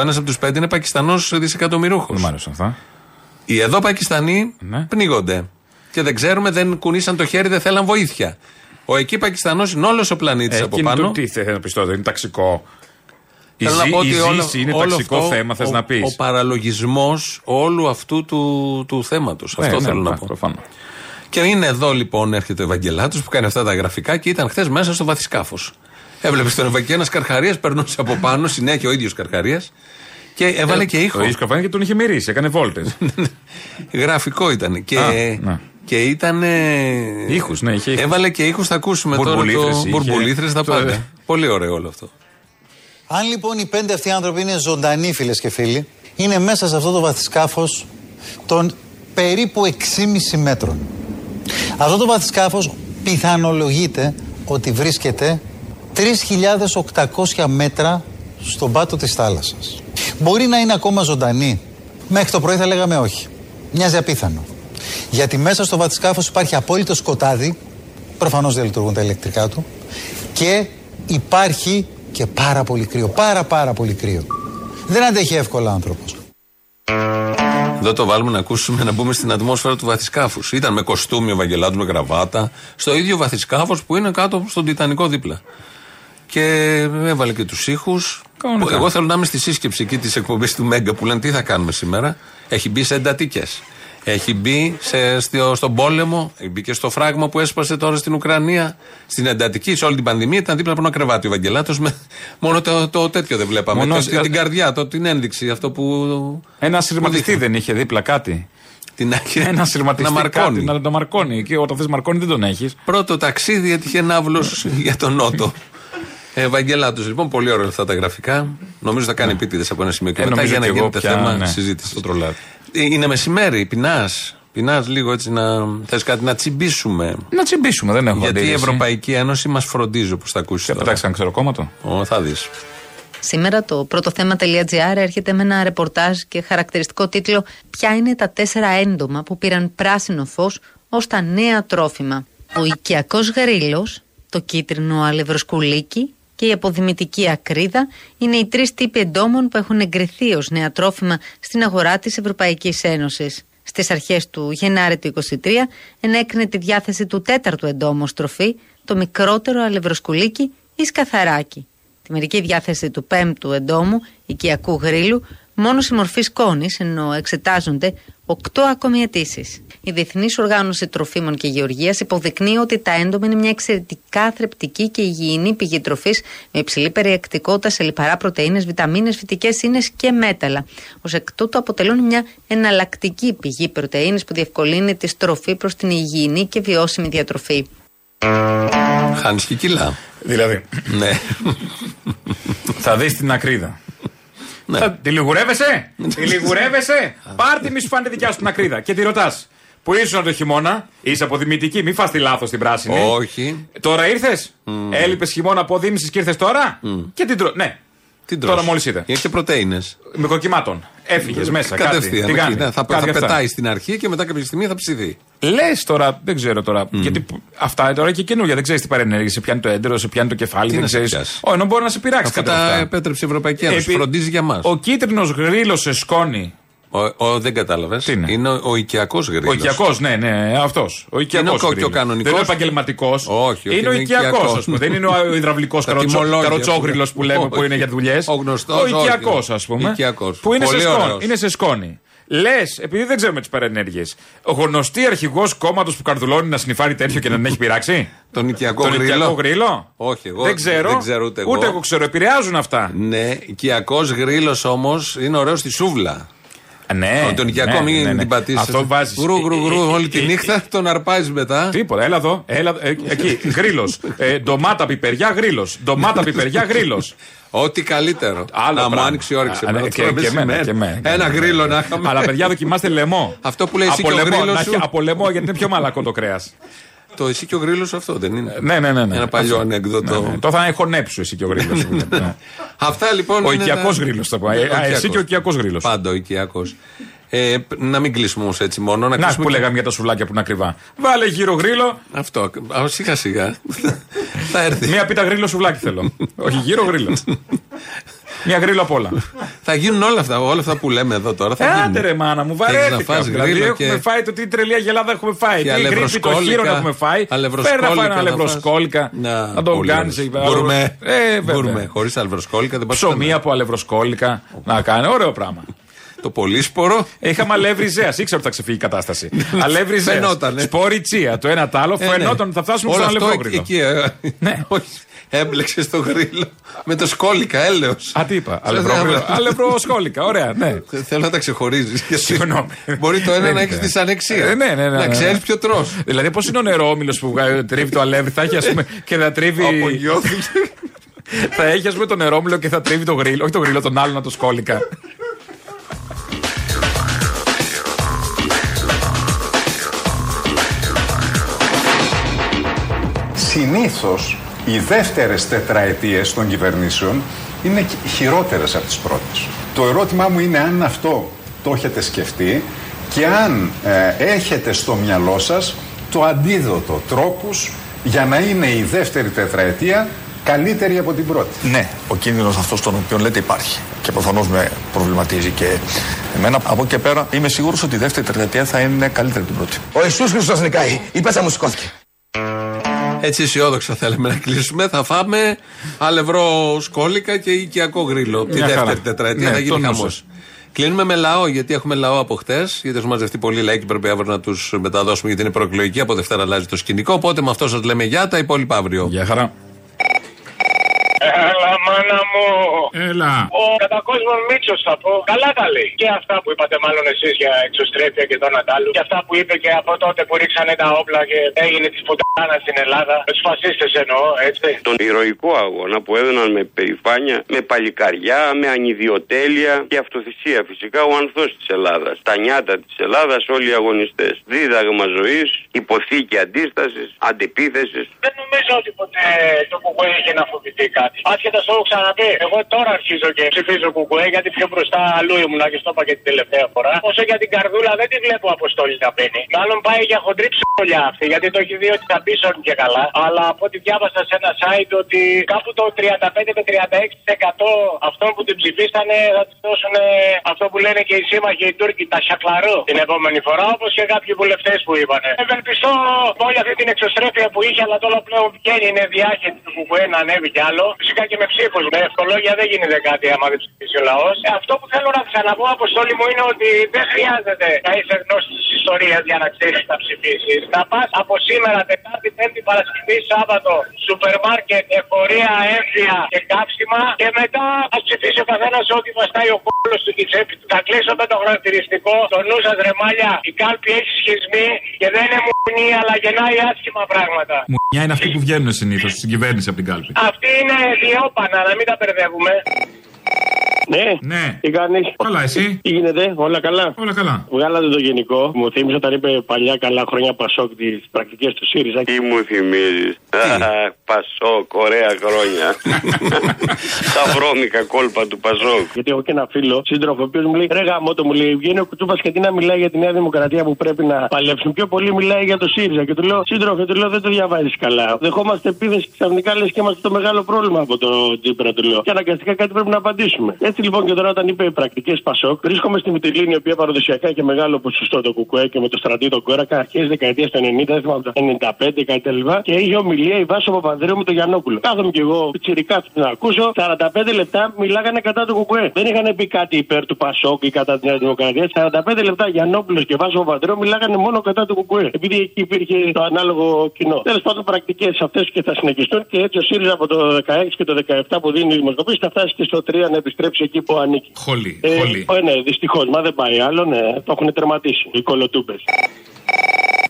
Speaker 4: Ένας από τους πέντε είναι Πακιστανός δισεκατομμυρούχος.
Speaker 5: Δεν μ' άρεσαν αυτά.
Speaker 4: Οι εδώ Πακιστανοί
Speaker 5: Ναι.
Speaker 4: πνίγονται. Και δεν ξέρουμε, δεν κουνήσαν το χέρι, δεν θέλαν βοήθεια. Ο εκεί Πακιστανός είναι όλος ο πλανήτης από
Speaker 5: Εκείνο
Speaker 4: πάνω.
Speaker 5: το τι θέλει να πεις τώρα, είναι ταξικό. Η,
Speaker 4: Θέλω να
Speaker 5: ζή-
Speaker 4: πω
Speaker 5: η
Speaker 4: ότι όλο-
Speaker 5: ζήση είναι
Speaker 4: όλο
Speaker 5: ταξικό
Speaker 4: αυτό,
Speaker 5: θέμα, θες
Speaker 4: ο-
Speaker 5: να πεις;
Speaker 4: Ο παραλογισμός όλου αυτού του, του θέματος. αυτό θέλω να πω. Και είναι εδώ λοιπόν, έρχεται ο Ευαγγελάτος που κάνει αυτά τα γραφικά και ήταν χθες μέσα στο βαθισκάφος. Έβλεπες τον Ευαγγελάτο, ένας Καρχαρίας περνούσε από πάνω, συνέχεια ο ίδιος Καρχαρίας. Και έβαλε και ήχο.
Speaker 5: Ε, Ο ίδιος καφέ και τον είχε μυρίσει, έκανε βόλτες. [LAUGHS]
Speaker 4: Γραφικό ήταν. Και,
Speaker 5: Α, ναι.
Speaker 4: και ήταν.
Speaker 5: Ήχους, ναι, είχε ήχους.
Speaker 4: Έβαλε και ήχους, θα ακούσουμε τώρα.
Speaker 5: Μπουρμπουλήθρες
Speaker 4: Το
Speaker 5: είχε.
Speaker 4: μπουρμπουλήθρες, τα
Speaker 5: Το-
Speaker 4: πάντα. Πολύ ωραίο όλο αυτό.
Speaker 18: Αν λοιπόν οι πέντε αυτοί άνθρωποι είναι ζωντανοί, φίλες και φίλοι, είναι μέσα σε αυτό το βαθισκάφος των περίπου 6,5 μέτρων. Αυτό το βαθισκάφος πιθανολογείται ότι βρίσκεται 3.800 μέτρα στον πάτο της θάλασσας. Μπορεί να είναι ακόμα ζωντανή. Μέχρι το πρωί θα λέγαμε όχι. Μοιάζει απίθανο. Γιατί μέσα στο βαθισκάφος υπάρχει απόλυτο σκοτάδι, προφανώς δεν λειτουργούν τα ηλεκτρικά του, και υπάρχει και πάρα πολύ κρύο. Πάρα πάρα πολύ κρύο. Δεν αντέχει εύκολα άνθρωπος.
Speaker 4: Εδώ το βάλουμε να ακούσουμε να μπούμε στην ατμόσφαιρα του βαθισκάφου. Ήταν με κοστούμι ο Ευαγγελάτου, με γραβάτα, στο ίδιο βαθισκάφο που είναι κάτω στον Τιτανικό δίπλα. Και έβαλε και τους ήχους.
Speaker 5: Κανονικά.
Speaker 4: Εγώ θέλω να είμαι στη σύσκεψη εκεί της εκπομπής του Μέγκα που λένε τι θα κάνουμε σήμερα. Έχει μπει σε εντατικές. Έχει μπει σε, στο, στον πόλεμο, έχει μπει και στο φράγμα που έσπασε τώρα στην Ουκρανία. Στην εντατική, σε όλη την πανδημία ήταν δίπλα από ένα κρεβάτι ο Ευαγγελάτος. Μόνο το, το τέτοιο δεν βλέπαμε.
Speaker 5: Μόνο
Speaker 4: Το-
Speaker 5: σε-
Speaker 4: την καρδιά, το, την ένδειξη, αυτό που.
Speaker 5: Ένα
Speaker 4: που
Speaker 5: σειρματιστή
Speaker 4: δείχνει.
Speaker 5: δεν είχε δίπλα κάτι.
Speaker 4: Την
Speaker 5: Ένα σειρματιστή
Speaker 4: να μαρκώνει.
Speaker 5: κάτι, να το μαρκώνει. Και όταν θες μαρκώνει δεν τον έχεις.
Speaker 4: Πρώτο ταξίδι έτυχε ναύλος για τον Νότο. [LAUGHS] Ευαγγελάτο, λοιπόν, πολύ ωραία αυτά τα γραφικά. Νομίζω θα κάνει επίτηδες από ένα σημείο και
Speaker 5: Ε,
Speaker 4: μετά
Speaker 5: νομίζω
Speaker 4: για να
Speaker 5: και εγώ
Speaker 4: γίνεται
Speaker 5: πια,
Speaker 4: θέμα
Speaker 5: ναι,
Speaker 4: συζήτησης.
Speaker 5: το τρολάρι.
Speaker 4: Είναι μεσημέρι, πεινάς. Πεινάς λίγο έτσι να. Θες κάτι να τσιμπήσουμε.
Speaker 5: Να τσιμπήσουμε, δεν έχω
Speaker 4: Γιατί η
Speaker 5: αντίρρηση.
Speaker 4: Ευρωπαϊκή Ένωση μας φροντίζει, όπως θα ακούσει.
Speaker 5: Και πετάξαν ξεροκόμματο.
Speaker 4: Ω, θα δεις.
Speaker 19: Σήμερα το πρώτο θέμα.gr έρχεται με ένα ρεπορτάζ και χαρακτηριστικό τίτλο Ποια είναι τα τέσσερα έντομα που πήραν πράσινο φως ως τα νέα τρόφιμα. Ο οικιακός γρίλος, το κίτρινο αλευροσκουλίκι και η αποδημητική ακρίδα είναι οι τρεις τύποι εντόμων που έχουν εγκριθεί ως νέα τρόφιμα στην αγορά της Ευρωπαϊκής Ένωσης. Στις αρχές του Γενάρη του 2023 ενέκρινε τη διάθεση του τέταρτου εντόμου ως τροφή, το μικρότερο αλευροσκουλίκι ή σκαθαράκι. Τη μερική διάθεση του πέμπτου εντόμου οικιακού γρήλου μόνο σε μορφή σκόνης, ενώ εξετάζονται οκτώ ακόμη αιτήσεις. Η Διεθνής Οργάνωση Τροφίμων και Γεωργίας υποδεικνύει ότι τα έντομα είναι μια εξαιρετικά θρεπτική και υγιεινή πηγή τροφής με υψηλή περιεκτικότητα σε λιπαρά πρωτενε, βιταμίνες, φυτικές ίνες και μέταλλα. Ω εκ τούτου αποτελούν μια εναλλακτική πηγή πρωτενη που διευκολύνει τη στροφή προς την υγιεινή και βιώσιμη διατροφή.
Speaker 4: Χάνεις και κιλά.
Speaker 5: Δηλαδή,
Speaker 4: Ναι.
Speaker 5: θα δεις την ακρίδα.
Speaker 4: Ναι.
Speaker 5: Θα- Τη λιγουρεύεσαι, τη λιγουρεύεσαι; Πάρ' μη σου φάνηκε δικιά σου την ακρίδα και τη ρωτάς. Που ήσουν το χειμώνα, είσαι αποδημητική, μη φας τη λάθος την πράσινη.
Speaker 4: Όχι.
Speaker 5: Τώρα ήρθες, έλειπες χειμώνα αποδίμησης και ήρθες τώρα; Και την τρώω. Ναι,
Speaker 4: Τι
Speaker 5: τώρα μόλις είδε.
Speaker 4: Έχει και πρωτενε.
Speaker 5: Μικροκυμάτων. Έφυγες μέσα. κάτι.
Speaker 4: Κατευθείαν.
Speaker 5: Τι
Speaker 4: εκεί,
Speaker 5: κάνει,
Speaker 4: ναι, θα,
Speaker 5: κάτι
Speaker 4: θα
Speaker 5: αυτά.
Speaker 4: πετάει στην αρχή και μετά κάποια στιγμή θα ψηθεί.
Speaker 5: Λες τώρα, δεν ξέρω τώρα. Γιατί π- αυτά τώρα και καινούργια. Δεν ξέρεις τι παρενέργεια. Σε πιάνει το έντερο, σε πιάνει το κεφάλι.
Speaker 4: Τι
Speaker 5: δεν
Speaker 4: να σε
Speaker 5: ξέρεις.
Speaker 4: πιάσεις.
Speaker 5: Όχι, ενώ μπορεί να σε πειράξει
Speaker 4: Αφού
Speaker 5: κάτι
Speaker 4: τα
Speaker 5: από αυτά.
Speaker 4: επέτρεψε η Ευρωπαϊκή Ένωση.
Speaker 5: Επί-
Speaker 4: Φροντίζει για μας.
Speaker 5: Ο κίτρινος γρίλο σε σκόνη.
Speaker 4: Ο, ο, δεν κατάλαβες. Είναι, είναι ο, ο οικιακός γρήλο.
Speaker 5: Ο οικιακός, ναι, ναι, αυτός. Ο οικιακό.
Speaker 4: Είναι ο κο- και ο κανονικός.
Speaker 5: Δεν είναι ο επαγγελματικός.
Speaker 4: Όχι, όχι,
Speaker 5: είναι ο
Speaker 4: είναι
Speaker 5: οικιακός,
Speaker 4: οικιακός.
Speaker 5: α πούμε. Δεν είναι ο υδραυλικός [LAUGHS]
Speaker 4: Τα τιμολόγια
Speaker 5: καροτσόγρυλος
Speaker 4: που-
Speaker 5: που λέμε που
Speaker 4: Όχι.
Speaker 5: είναι για δουλειές.
Speaker 4: Ο γνωστός,
Speaker 5: Ο οικιακός,
Speaker 4: όχι.
Speaker 5: ας πούμε.
Speaker 4: Οικιακός.
Speaker 5: Που είναι σε,
Speaker 4: Πολύ
Speaker 5: σκόνη,
Speaker 4: ωραίος.
Speaker 5: είναι σε σκόνη. Λες, επειδή δεν ξέρουμε τις παρενέργειες, ο γνωστή αρχηγός κόμματος που καρδουλώνει να σνιφάρει τέτοιο και να την έχει πειράξει; [LAUGHS]
Speaker 4: Τον οικιακό
Speaker 5: Τον
Speaker 4: γρήλο;
Speaker 5: οικιακό γρήλο;
Speaker 4: Όχι, εγώ
Speaker 5: Δεν ξέρω.
Speaker 4: δεν ξέρω ούτε εγώ.
Speaker 5: Ούτε εγώ ξέρω. Επηρεάζουν αυτά.
Speaker 4: Ναι, οικιακός γρήλος όμως είναι ωραίος στη σούβλα.
Speaker 5: Ναι,
Speaker 4: Ο, τον οικιακό
Speaker 5: ναι,
Speaker 4: μην
Speaker 5: ναι, ναι.
Speaker 4: την πατήσεις.
Speaker 5: Αυτό βάζεις.
Speaker 4: Γρου, γρου, γρου,
Speaker 5: Ε, ε,
Speaker 4: όλη τη
Speaker 5: ε,
Speaker 4: νύχτα, τον αρπάζεις μετά.
Speaker 5: Τίποτα, έλα εδώ. Έλα, ε, εκεί, γρήλος. Ε, ντομάτα πιπεριά, γρήλος. Ντομάτα πιπεριά, γρήλος.
Speaker 4: Ό,τι καλύτερο.
Speaker 5: Άλλο
Speaker 4: Να μου
Speaker 5: πράγμα.
Speaker 4: άνοιξε η όρεξη.
Speaker 5: Α,
Speaker 4: εμένα
Speaker 5: ναι,
Speaker 4: τώρα
Speaker 5: και- και εμένα,
Speaker 4: μεσημέρι.
Speaker 5: και εμένα, και
Speaker 4: Ένα
Speaker 5: εμένα.
Speaker 4: γρήλο να είχαμε.
Speaker 5: Αλλά παιδιά, δοκιμάστε λαιμό.
Speaker 4: Αυτό που λέει εσύ
Speaker 5: από
Speaker 4: και ο
Speaker 5: λαιμό,
Speaker 4: γρήλος
Speaker 5: να
Speaker 4: σου.
Speaker 5: έχει- Από λαιμό, γιατί είναι πιο μαλακό το κρέας.
Speaker 4: Το εσύ και ο γρήλος αυτό δεν είναι;
Speaker 5: Ναι, ναι, ναι. ναι.
Speaker 4: Ένα παλιό
Speaker 5: Αυτό.
Speaker 4: ανέκδοτο.
Speaker 5: Ναι, ναι. Το θα έχω νέψου εσύ και ο γρήλος.
Speaker 4: Αυτά λοιπόν.
Speaker 5: Ο
Speaker 4: είναι
Speaker 5: οικιακός
Speaker 4: τα-
Speaker 5: γρήλος θα πω. Ε,
Speaker 4: Ο
Speaker 5: α, Εσύ
Speaker 4: οικιακός.
Speaker 5: και ο οικιακός γρήλος.
Speaker 4: Πάντα ο οικιακός. Ε, π- να μην κλείσουμε όμως έτσι μόνο. Να,
Speaker 5: Να
Speaker 4: κλείσουμε
Speaker 5: που
Speaker 4: και-
Speaker 5: λέγαμε για τα σουβλάκια που είναι ακριβά. Βάλε γύρω γρήλο.
Speaker 4: Αυτό. Α, σιγά σιγά. [LAUGHS] θα έρθει.
Speaker 5: Μία πίτα γρήλο σουβλάκι θέλω. [LAUGHS] Όχι γύρω γρήλο. [LAUGHS] Μία γρήλο απ' όλα.
Speaker 4: θα γίνουν όλα αυτά, όλα αυτά που λέμε εδώ τώρα. Θα
Speaker 5: Ε,
Speaker 4: γίνουν.
Speaker 5: άντε ρε μάνα μου,
Speaker 4: Θέλεις να
Speaker 5: βαρέθηκα.
Speaker 4: φας
Speaker 5: Δηλαδή
Speaker 4: γρήλο
Speaker 5: έχουμε
Speaker 4: και-
Speaker 5: φάει το τι τρελή αγελάδα έχουμε φάει.
Speaker 4: Και
Speaker 5: Τι γρήπη το
Speaker 4: αλευροσκόλικα.
Speaker 5: χείρο έχουμε φάει.
Speaker 4: Αλευροσκόλικα
Speaker 5: Φέρνα φάει ένα
Speaker 4: θα
Speaker 5: αλευροσκόλικα.
Speaker 4: Να,
Speaker 5: Να το
Speaker 4: πολύ
Speaker 5: κάνεις.
Speaker 4: ωραίος. Γκουρμέ.
Speaker 5: Ε,
Speaker 4: Γκουρμέ.
Speaker 5: βέβαια.
Speaker 4: Χωρίς αλευροσκόλικα δεν πας
Speaker 5: Ψωμί
Speaker 4: πουθενά.
Speaker 5: από αλευροσκόλικα. Να κάνει. Ωραίο πράγμα.
Speaker 4: Το πολύσπορο.
Speaker 5: Είχαμε αλεύρι ζέας. Ήξερα ότι θα ξεφύγει η κατάσταση. [LAUGHS] αλεύρι ζέας.
Speaker 4: Φαινότανε.
Speaker 5: Σπόρι τσία. Το ένα τ' άλλο.
Speaker 4: Ε, ναι.
Speaker 5: Φαινόταν ότι θα φτάσουμε
Speaker 4: Όλο
Speaker 5: στον
Speaker 4: αυτό
Speaker 5: αλευρόγρυλο.
Speaker 4: εκεί. Ε,
Speaker 5: Ναι.
Speaker 4: Όχι. Έμπλεξε στο γρήλο με το σκόλικα, έλεος.
Speaker 5: Α, τι είπα. αλευρόγρυλο. Αλευροσκόλικα. Ωραία, ναι.
Speaker 4: Θέλω να τα ξεχωρίζεις.
Speaker 5: Συγγνώμη.
Speaker 4: Μπορεί το ένα
Speaker 5: Δεν
Speaker 4: να έχεις
Speaker 5: είναι.
Speaker 4: δυσανεξία.
Speaker 5: Ε, ναι, ναι, ναι,
Speaker 4: Να
Speaker 5: ναι.
Speaker 4: ξέρεις ποιο τρώ.
Speaker 5: Δηλαδή, πώς είναι ο νερόμιλο που βγάζει- τρίβει το αλεύρι, θα έχει ας πούμε και θα τρίβει.
Speaker 4: Απογειώθηκε.
Speaker 5: θα έχει ας πούμε το νερόμιλο και θα τρίβει το γρίλο. Όχι το γρίλο, τον άλλον το σκόλικα.
Speaker 20: Συνήθως οι δεύτερες τετραετίες των κυβερνήσεων είναι κι- χειρότερες από τις πρώτες. Το ερώτημά μου είναι αν αυτό το έχετε σκεφτεί και αν ε, έχετε στο μυαλό σας το αντίδοτο τρόπους για να είναι η δεύτερη τετραετία καλύτερη από την πρώτη.
Speaker 16: Ναι, ο κίνδυνος αυτός τον οποίο λέτε υπάρχει. Και προφανώς με προβληματίζει και εμένα. Από εκεί και πέρα είμαι σίγουρος ότι η δεύτερη τετραετία θα είναι καλύτερη από την πρώτη.
Speaker 2: Ο Ιησούς Χριστός νικάει. Η πέτσα μου σηκώθηκε.
Speaker 4: Έτσι αισιόδοξα θέλουμε να κλείσουμε. Θα φάμε αλευρό σκόλικα και οικιακό γρήλο. Τη
Speaker 5: Μια χαρά.
Speaker 4: δεύτερη τετραετία
Speaker 5: Ναι,
Speaker 4: θα γίνει
Speaker 5: το νου
Speaker 4: χαμός.
Speaker 5: σας.
Speaker 4: Κλείνουμε με λαό, γιατί έχουμε λαό από χτες. Γιατί έχουν μαζευτεί πολλοί λαοί και πρέπει αύριο να τους μεταδώσουμε γιατί είναι προεκλογική. Από Δευτέρα αλλάζει το σκηνικό. Οπότε με αυτό σας λέμε γεια, τα υπόλοιπα αύριο.
Speaker 5: Γεια χαρά.
Speaker 21: Έλα, μάνα μου.
Speaker 5: Έλα.
Speaker 21: Ο κατακόσμος Μίτσος θα πω. Καλά τα λέει. Και αυτά που είπατε, μάλλον εσείς για εξωστρέφεια και τον Αντάλου. Και αυτά που είπε και από τότε που ρίξανε τα όπλα και έγινε της πουτάνα στην Ελλάδα. Τους φασίστες εννοώ, έτσι.
Speaker 22: Τον ηρωικό αγώνα που έδωναν με περηφάνεια, με παλικαριά, με ανιδιοτέλεια και αυτοθυσία φυσικά ο ανθός της Ελλάδας. Τα νιάτα της Ελλάδας, όλοι οι αγωνιστές. Δίδαγμα ζωής, υποθήκη αντίστασης, αντιπίθεση.
Speaker 21: Δεν νομίζω ότι ποτέ το κουκουέ είχε να φοβηθεί κάτι. Άσχετα στο έχω ξαναπεί. Εγώ τώρα αρχίζω και ψηφίζω κουκουέ γιατί πιο μπροστά αλλού ήμουν και στο είπα και την τελευταία φορά. Όσο για την καρδούλα δεν τη βλέπω αποστόλη να μπαίνει. Μάλλον πάει για χοντρή ψωλιά αυτή γιατί το έχει δει ότι θα πείσουν και καλά. Αλλά από ό,τι διάβασα σε ένα site ότι κάπου το 35 με 36% αυτών που την ψηφίσανε θα τη δώσουν αυτό που λένε και οι σύμμαχοι οι Τούρκοι, τα σακλαρού την επόμενη φορά όπως και κάποιοι βουλευτές που είπανε. Ευελπιστώ με όλη αυτή την εξωστρέφεια που είχε, αλλά τώρα πλέον βγαίνει, είναι διάχυτη του Κουκουέ να ανέβει κι άλλο. Φυσικά και με ψήφους. Με ευκολόγια δεν γίνεται κάτι άμα δεν ψηφίσει ο λαός. αυτό που θέλω να ξαναπώ, Αποστόλη μου, είναι ότι δεν χρειάζεται να είσαι γνώστης της ιστορίας για να ξέρεις να ψηφίσεις. Να πας από σήμερα, Τετάρτη, Πέμπτη, Παρασκευή, Σάββατο, σούπερ μάρκετ, εφορία, έμφυα και κάψιμα και μετά ας ψηφίσει ο καθένας ό,τι βαστάει ο κόλλο του και η τσέπη του. Θα κλείσω με το χαρακτηριστικό. Το νου σας ρεμάλια, η κάλπη έχει σχισμή και δεν είναι μουνή, αλλά γεννάει άσχημα πράγματα.
Speaker 5: Μουνιά είναι αυτοί που βγαίνουν συνήθως στην κυβέρνησης από την κάλπη.
Speaker 21: Αυτή είναι διόπανα, να μην τα μπερδεύουμε. it.
Speaker 23: Ναι.
Speaker 5: Ναι.
Speaker 23: Τι κάνεις;
Speaker 5: Καλά, εσύ;
Speaker 23: Τι γίνεται, όλα καλά;
Speaker 5: Όλα καλά.
Speaker 23: Βγάλατε το γενικό. Μου θύμισε όταν είπε παλιά καλά χρόνια Πασόκ τις πρακτικές του ΣΥΡΙΖΑ.
Speaker 22: Τι μου θυμίζεις; Πασόκ, ωραία χρόνια. [LAUGHS] Τα βρώμικα κόλπα του Πασόκ.
Speaker 23: Γιατί έχω και ένα φίλο σύντροφο, ο οποίος μου λέει: Ρε γαμό το μου λέει, βγαίνει ο Κουτσούπα και τι να μιλάει για τη Νέα Δημοκρατία που πρέπει να παλέψουν. Πιο πολύ μιλάει για το ΣΥΡΙΖΑ. Και του λέω: Σύντροφε, του λέω δεν το διαβάζεις καλά. Δεχόμαστε επίθεση ξαφνικά λες και είμαστε το μεγάλο πρόβλημα από το Τζίπρα, του λέω. Και αναγκαστικά κάτι πρέπει να απαντήσουμε. Έτσι λοιπόν και τώρα όταν είπε πρακτικές Πασόκ, βρίσκομαι στη Μητυλίνη, η οποία παραδοσιακά έχει μεγάλο ποσοστό το κουκουέ και με το στρατή το κόρακα αρχές δεκαετίας του 90, δεν θυμάμαι, το 95 κάτι τα Και είχε ομιλία η Βάσο Παπανδρέου με τον Γιαννόπουλο. Κάθομαι κι εγώ πιτσυρικά τους να ακούσω. 45 λεπτά μιλάγανε κατά του κουκουέ. Δεν είχαν πει κάτι υπέρ του Πασόκ ή κατά της Νέας Δημοκρατίας. 45 λεπτά Γιαννόπουλος και Βάσο Παπανδρέου μιλάγανε μόνο κατά του κουκουέ. Επειδή εκεί υπήρχε το ανάλογο κοινό. Τέλος πάντων πρακτικές αυτές και θα συνεχιστούν και έτσι ο ΣΥΡΙΖΑ από το 16 και το 17 που δίνει η δημοσκοπήση θα φτάσει και στο 3 να επιστρέψει εκεί που ανήκει.
Speaker 5: Χολή.
Speaker 23: Ε,
Speaker 5: χολή.
Speaker 23: ε, ναι, δυστυχώς, μα δεν πάει άλλο, ναι, το έχουν τερματίσει οι κολοτούμπες.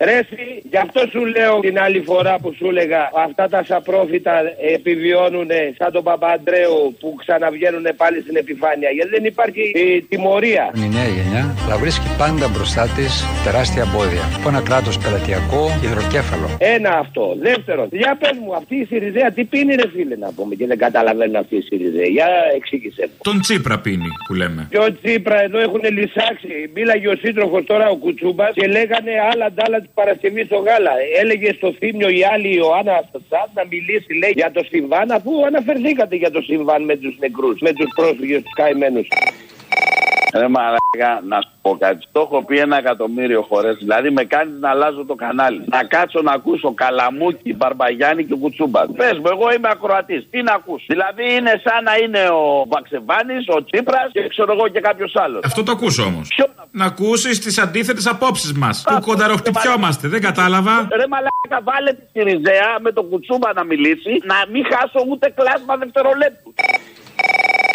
Speaker 24: Ρε εσύ, γι' αυτό σου λέω την άλλη φορά που σου έλεγα αυτά τα σαπρόφητα επιβιώνουν σαν τον Παπαντρέου που ξαναβγαίνουν πάλι στην επιφάνεια. Γιατί δεν υπάρχει ε, τιμωρία.
Speaker 25: Η νέα γενιά θα βρίσκει πάντα μπροστά της τεράστια εμπόδια. Από ένα κράτος πελατειακό υδροκέφαλο.
Speaker 24: Ένα αυτό. Δεύτερον, για πες μου, αυτή η Σιριζέα τι πίνει, ρε φίλε, να πούμε και δεν καταλαβαίνουν αυτή η Σιριζέα. Για εξήγησε μου.
Speaker 5: Τον Τσίπρα πίνει που λέμε.
Speaker 24: Και ο Τσίπρα εδώ έχουν λυσάξει. Μίλαγε ο σύντροφος τώρα ο Κουτσούμπας και λέγανε άλλα ντάλα την Παρασκευή στο γάλα. Έλεγε στο θύμιο η άλλη Ιωάννα Σασάτ να μιλήσει λέει για το συμβάν αφού αναφερθήκατε για το συμβάν με τους νεκρούς, με τους πρόσφυγες, τους καημένους.
Speaker 26: Ρε μαλάκα, να σου πω κάτι. Το έχω πει ένα εκατομμύριο φορές. Δηλαδή με κάνεις να αλλάζω το κανάλι. Να κάτσω να ακούσω Καλαμούκι, Μπαρμπαγιάννη και Κουτσούμπα. Πες μου, εγώ είμαι ακροατής. Τι να ακούσω. Δηλαδή είναι σαν να είναι ο Βαξεβάνης, ο Τσίπρας και ξέρω εγώ και κάποιος άλλος.
Speaker 5: Αυτό το ακούσω όμως. Να ακούσεις τις αντίθετες απόψεις μας. Που κονταροχτυπιόμαστε. Δεν κατάλαβα.
Speaker 26: Ρε μαλάκα, βάλε τη Σιριζέα με τον Κουτσούμπα να μιλήσει. Να μην χάσω ούτε κλάσμα δευτερολέπτου.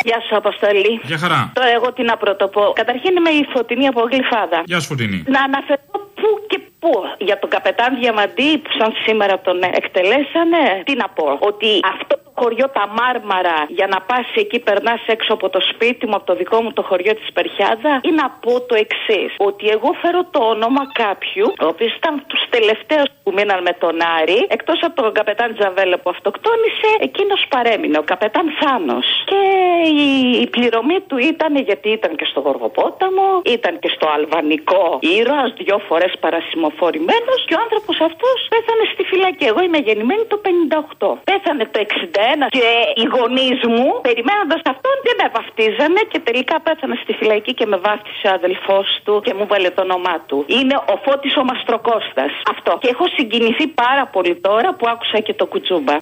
Speaker 27: Γεια σου, Αποστολή.
Speaker 5: Για χαρά.
Speaker 27: Τώρα εγώ τι να πρωτοπώ. Καταρχήν είμαι η Φωτεινή από Γλυφάδα.
Speaker 5: Γεια σου, Φωτεινή.
Speaker 27: Να αναφερθώ πού και πού για τον καπετάν Διαμαντή που σαν σήμερα τον εκτελέσανε. Τι να πω. Ότι αυτό το χωριό τα Μάρμαρα για να πας εκεί περνάς έξω από το σπίτι μου, από το δικό μου το χωριό της Περχιάδα ή να πω το εξής. Ότι εγώ φέρω το όνομα κάποιου ο οποίος ήταν τους τελευταίους που μείναν με τον Άρη εκτός από τον καπετάν Τζαβέλα που αυτοκτόνησε εκείνος παρέμεινε, ο καπετάν Θάνος. Και η, η πληρωμή του ήταν γιατί ήταν και στο Γοργοπόταμο, ήταν και στο Αλβανικό ήρωας, δυο φορές παρασημοφορημένος και ο άνθρωπος αυτός πέθανε στη φυλακή. Εγώ είμαι γεννημένη το 58. Πέθανε το 61 και οι γονείς μου, περιμένοντας αυτόν, δεν με βαφτίζανε και τελικά πέθανε στη φυλακή και με βάφτισε ο αδελφός του και μου βάλε το όνομά του. Είναι ο Φώτης ο Μαστροκώστας. Αυτό. Και έχω συγκινηθεί πάρα πολύ τώρα που άκουσα και το κουτσούμπα.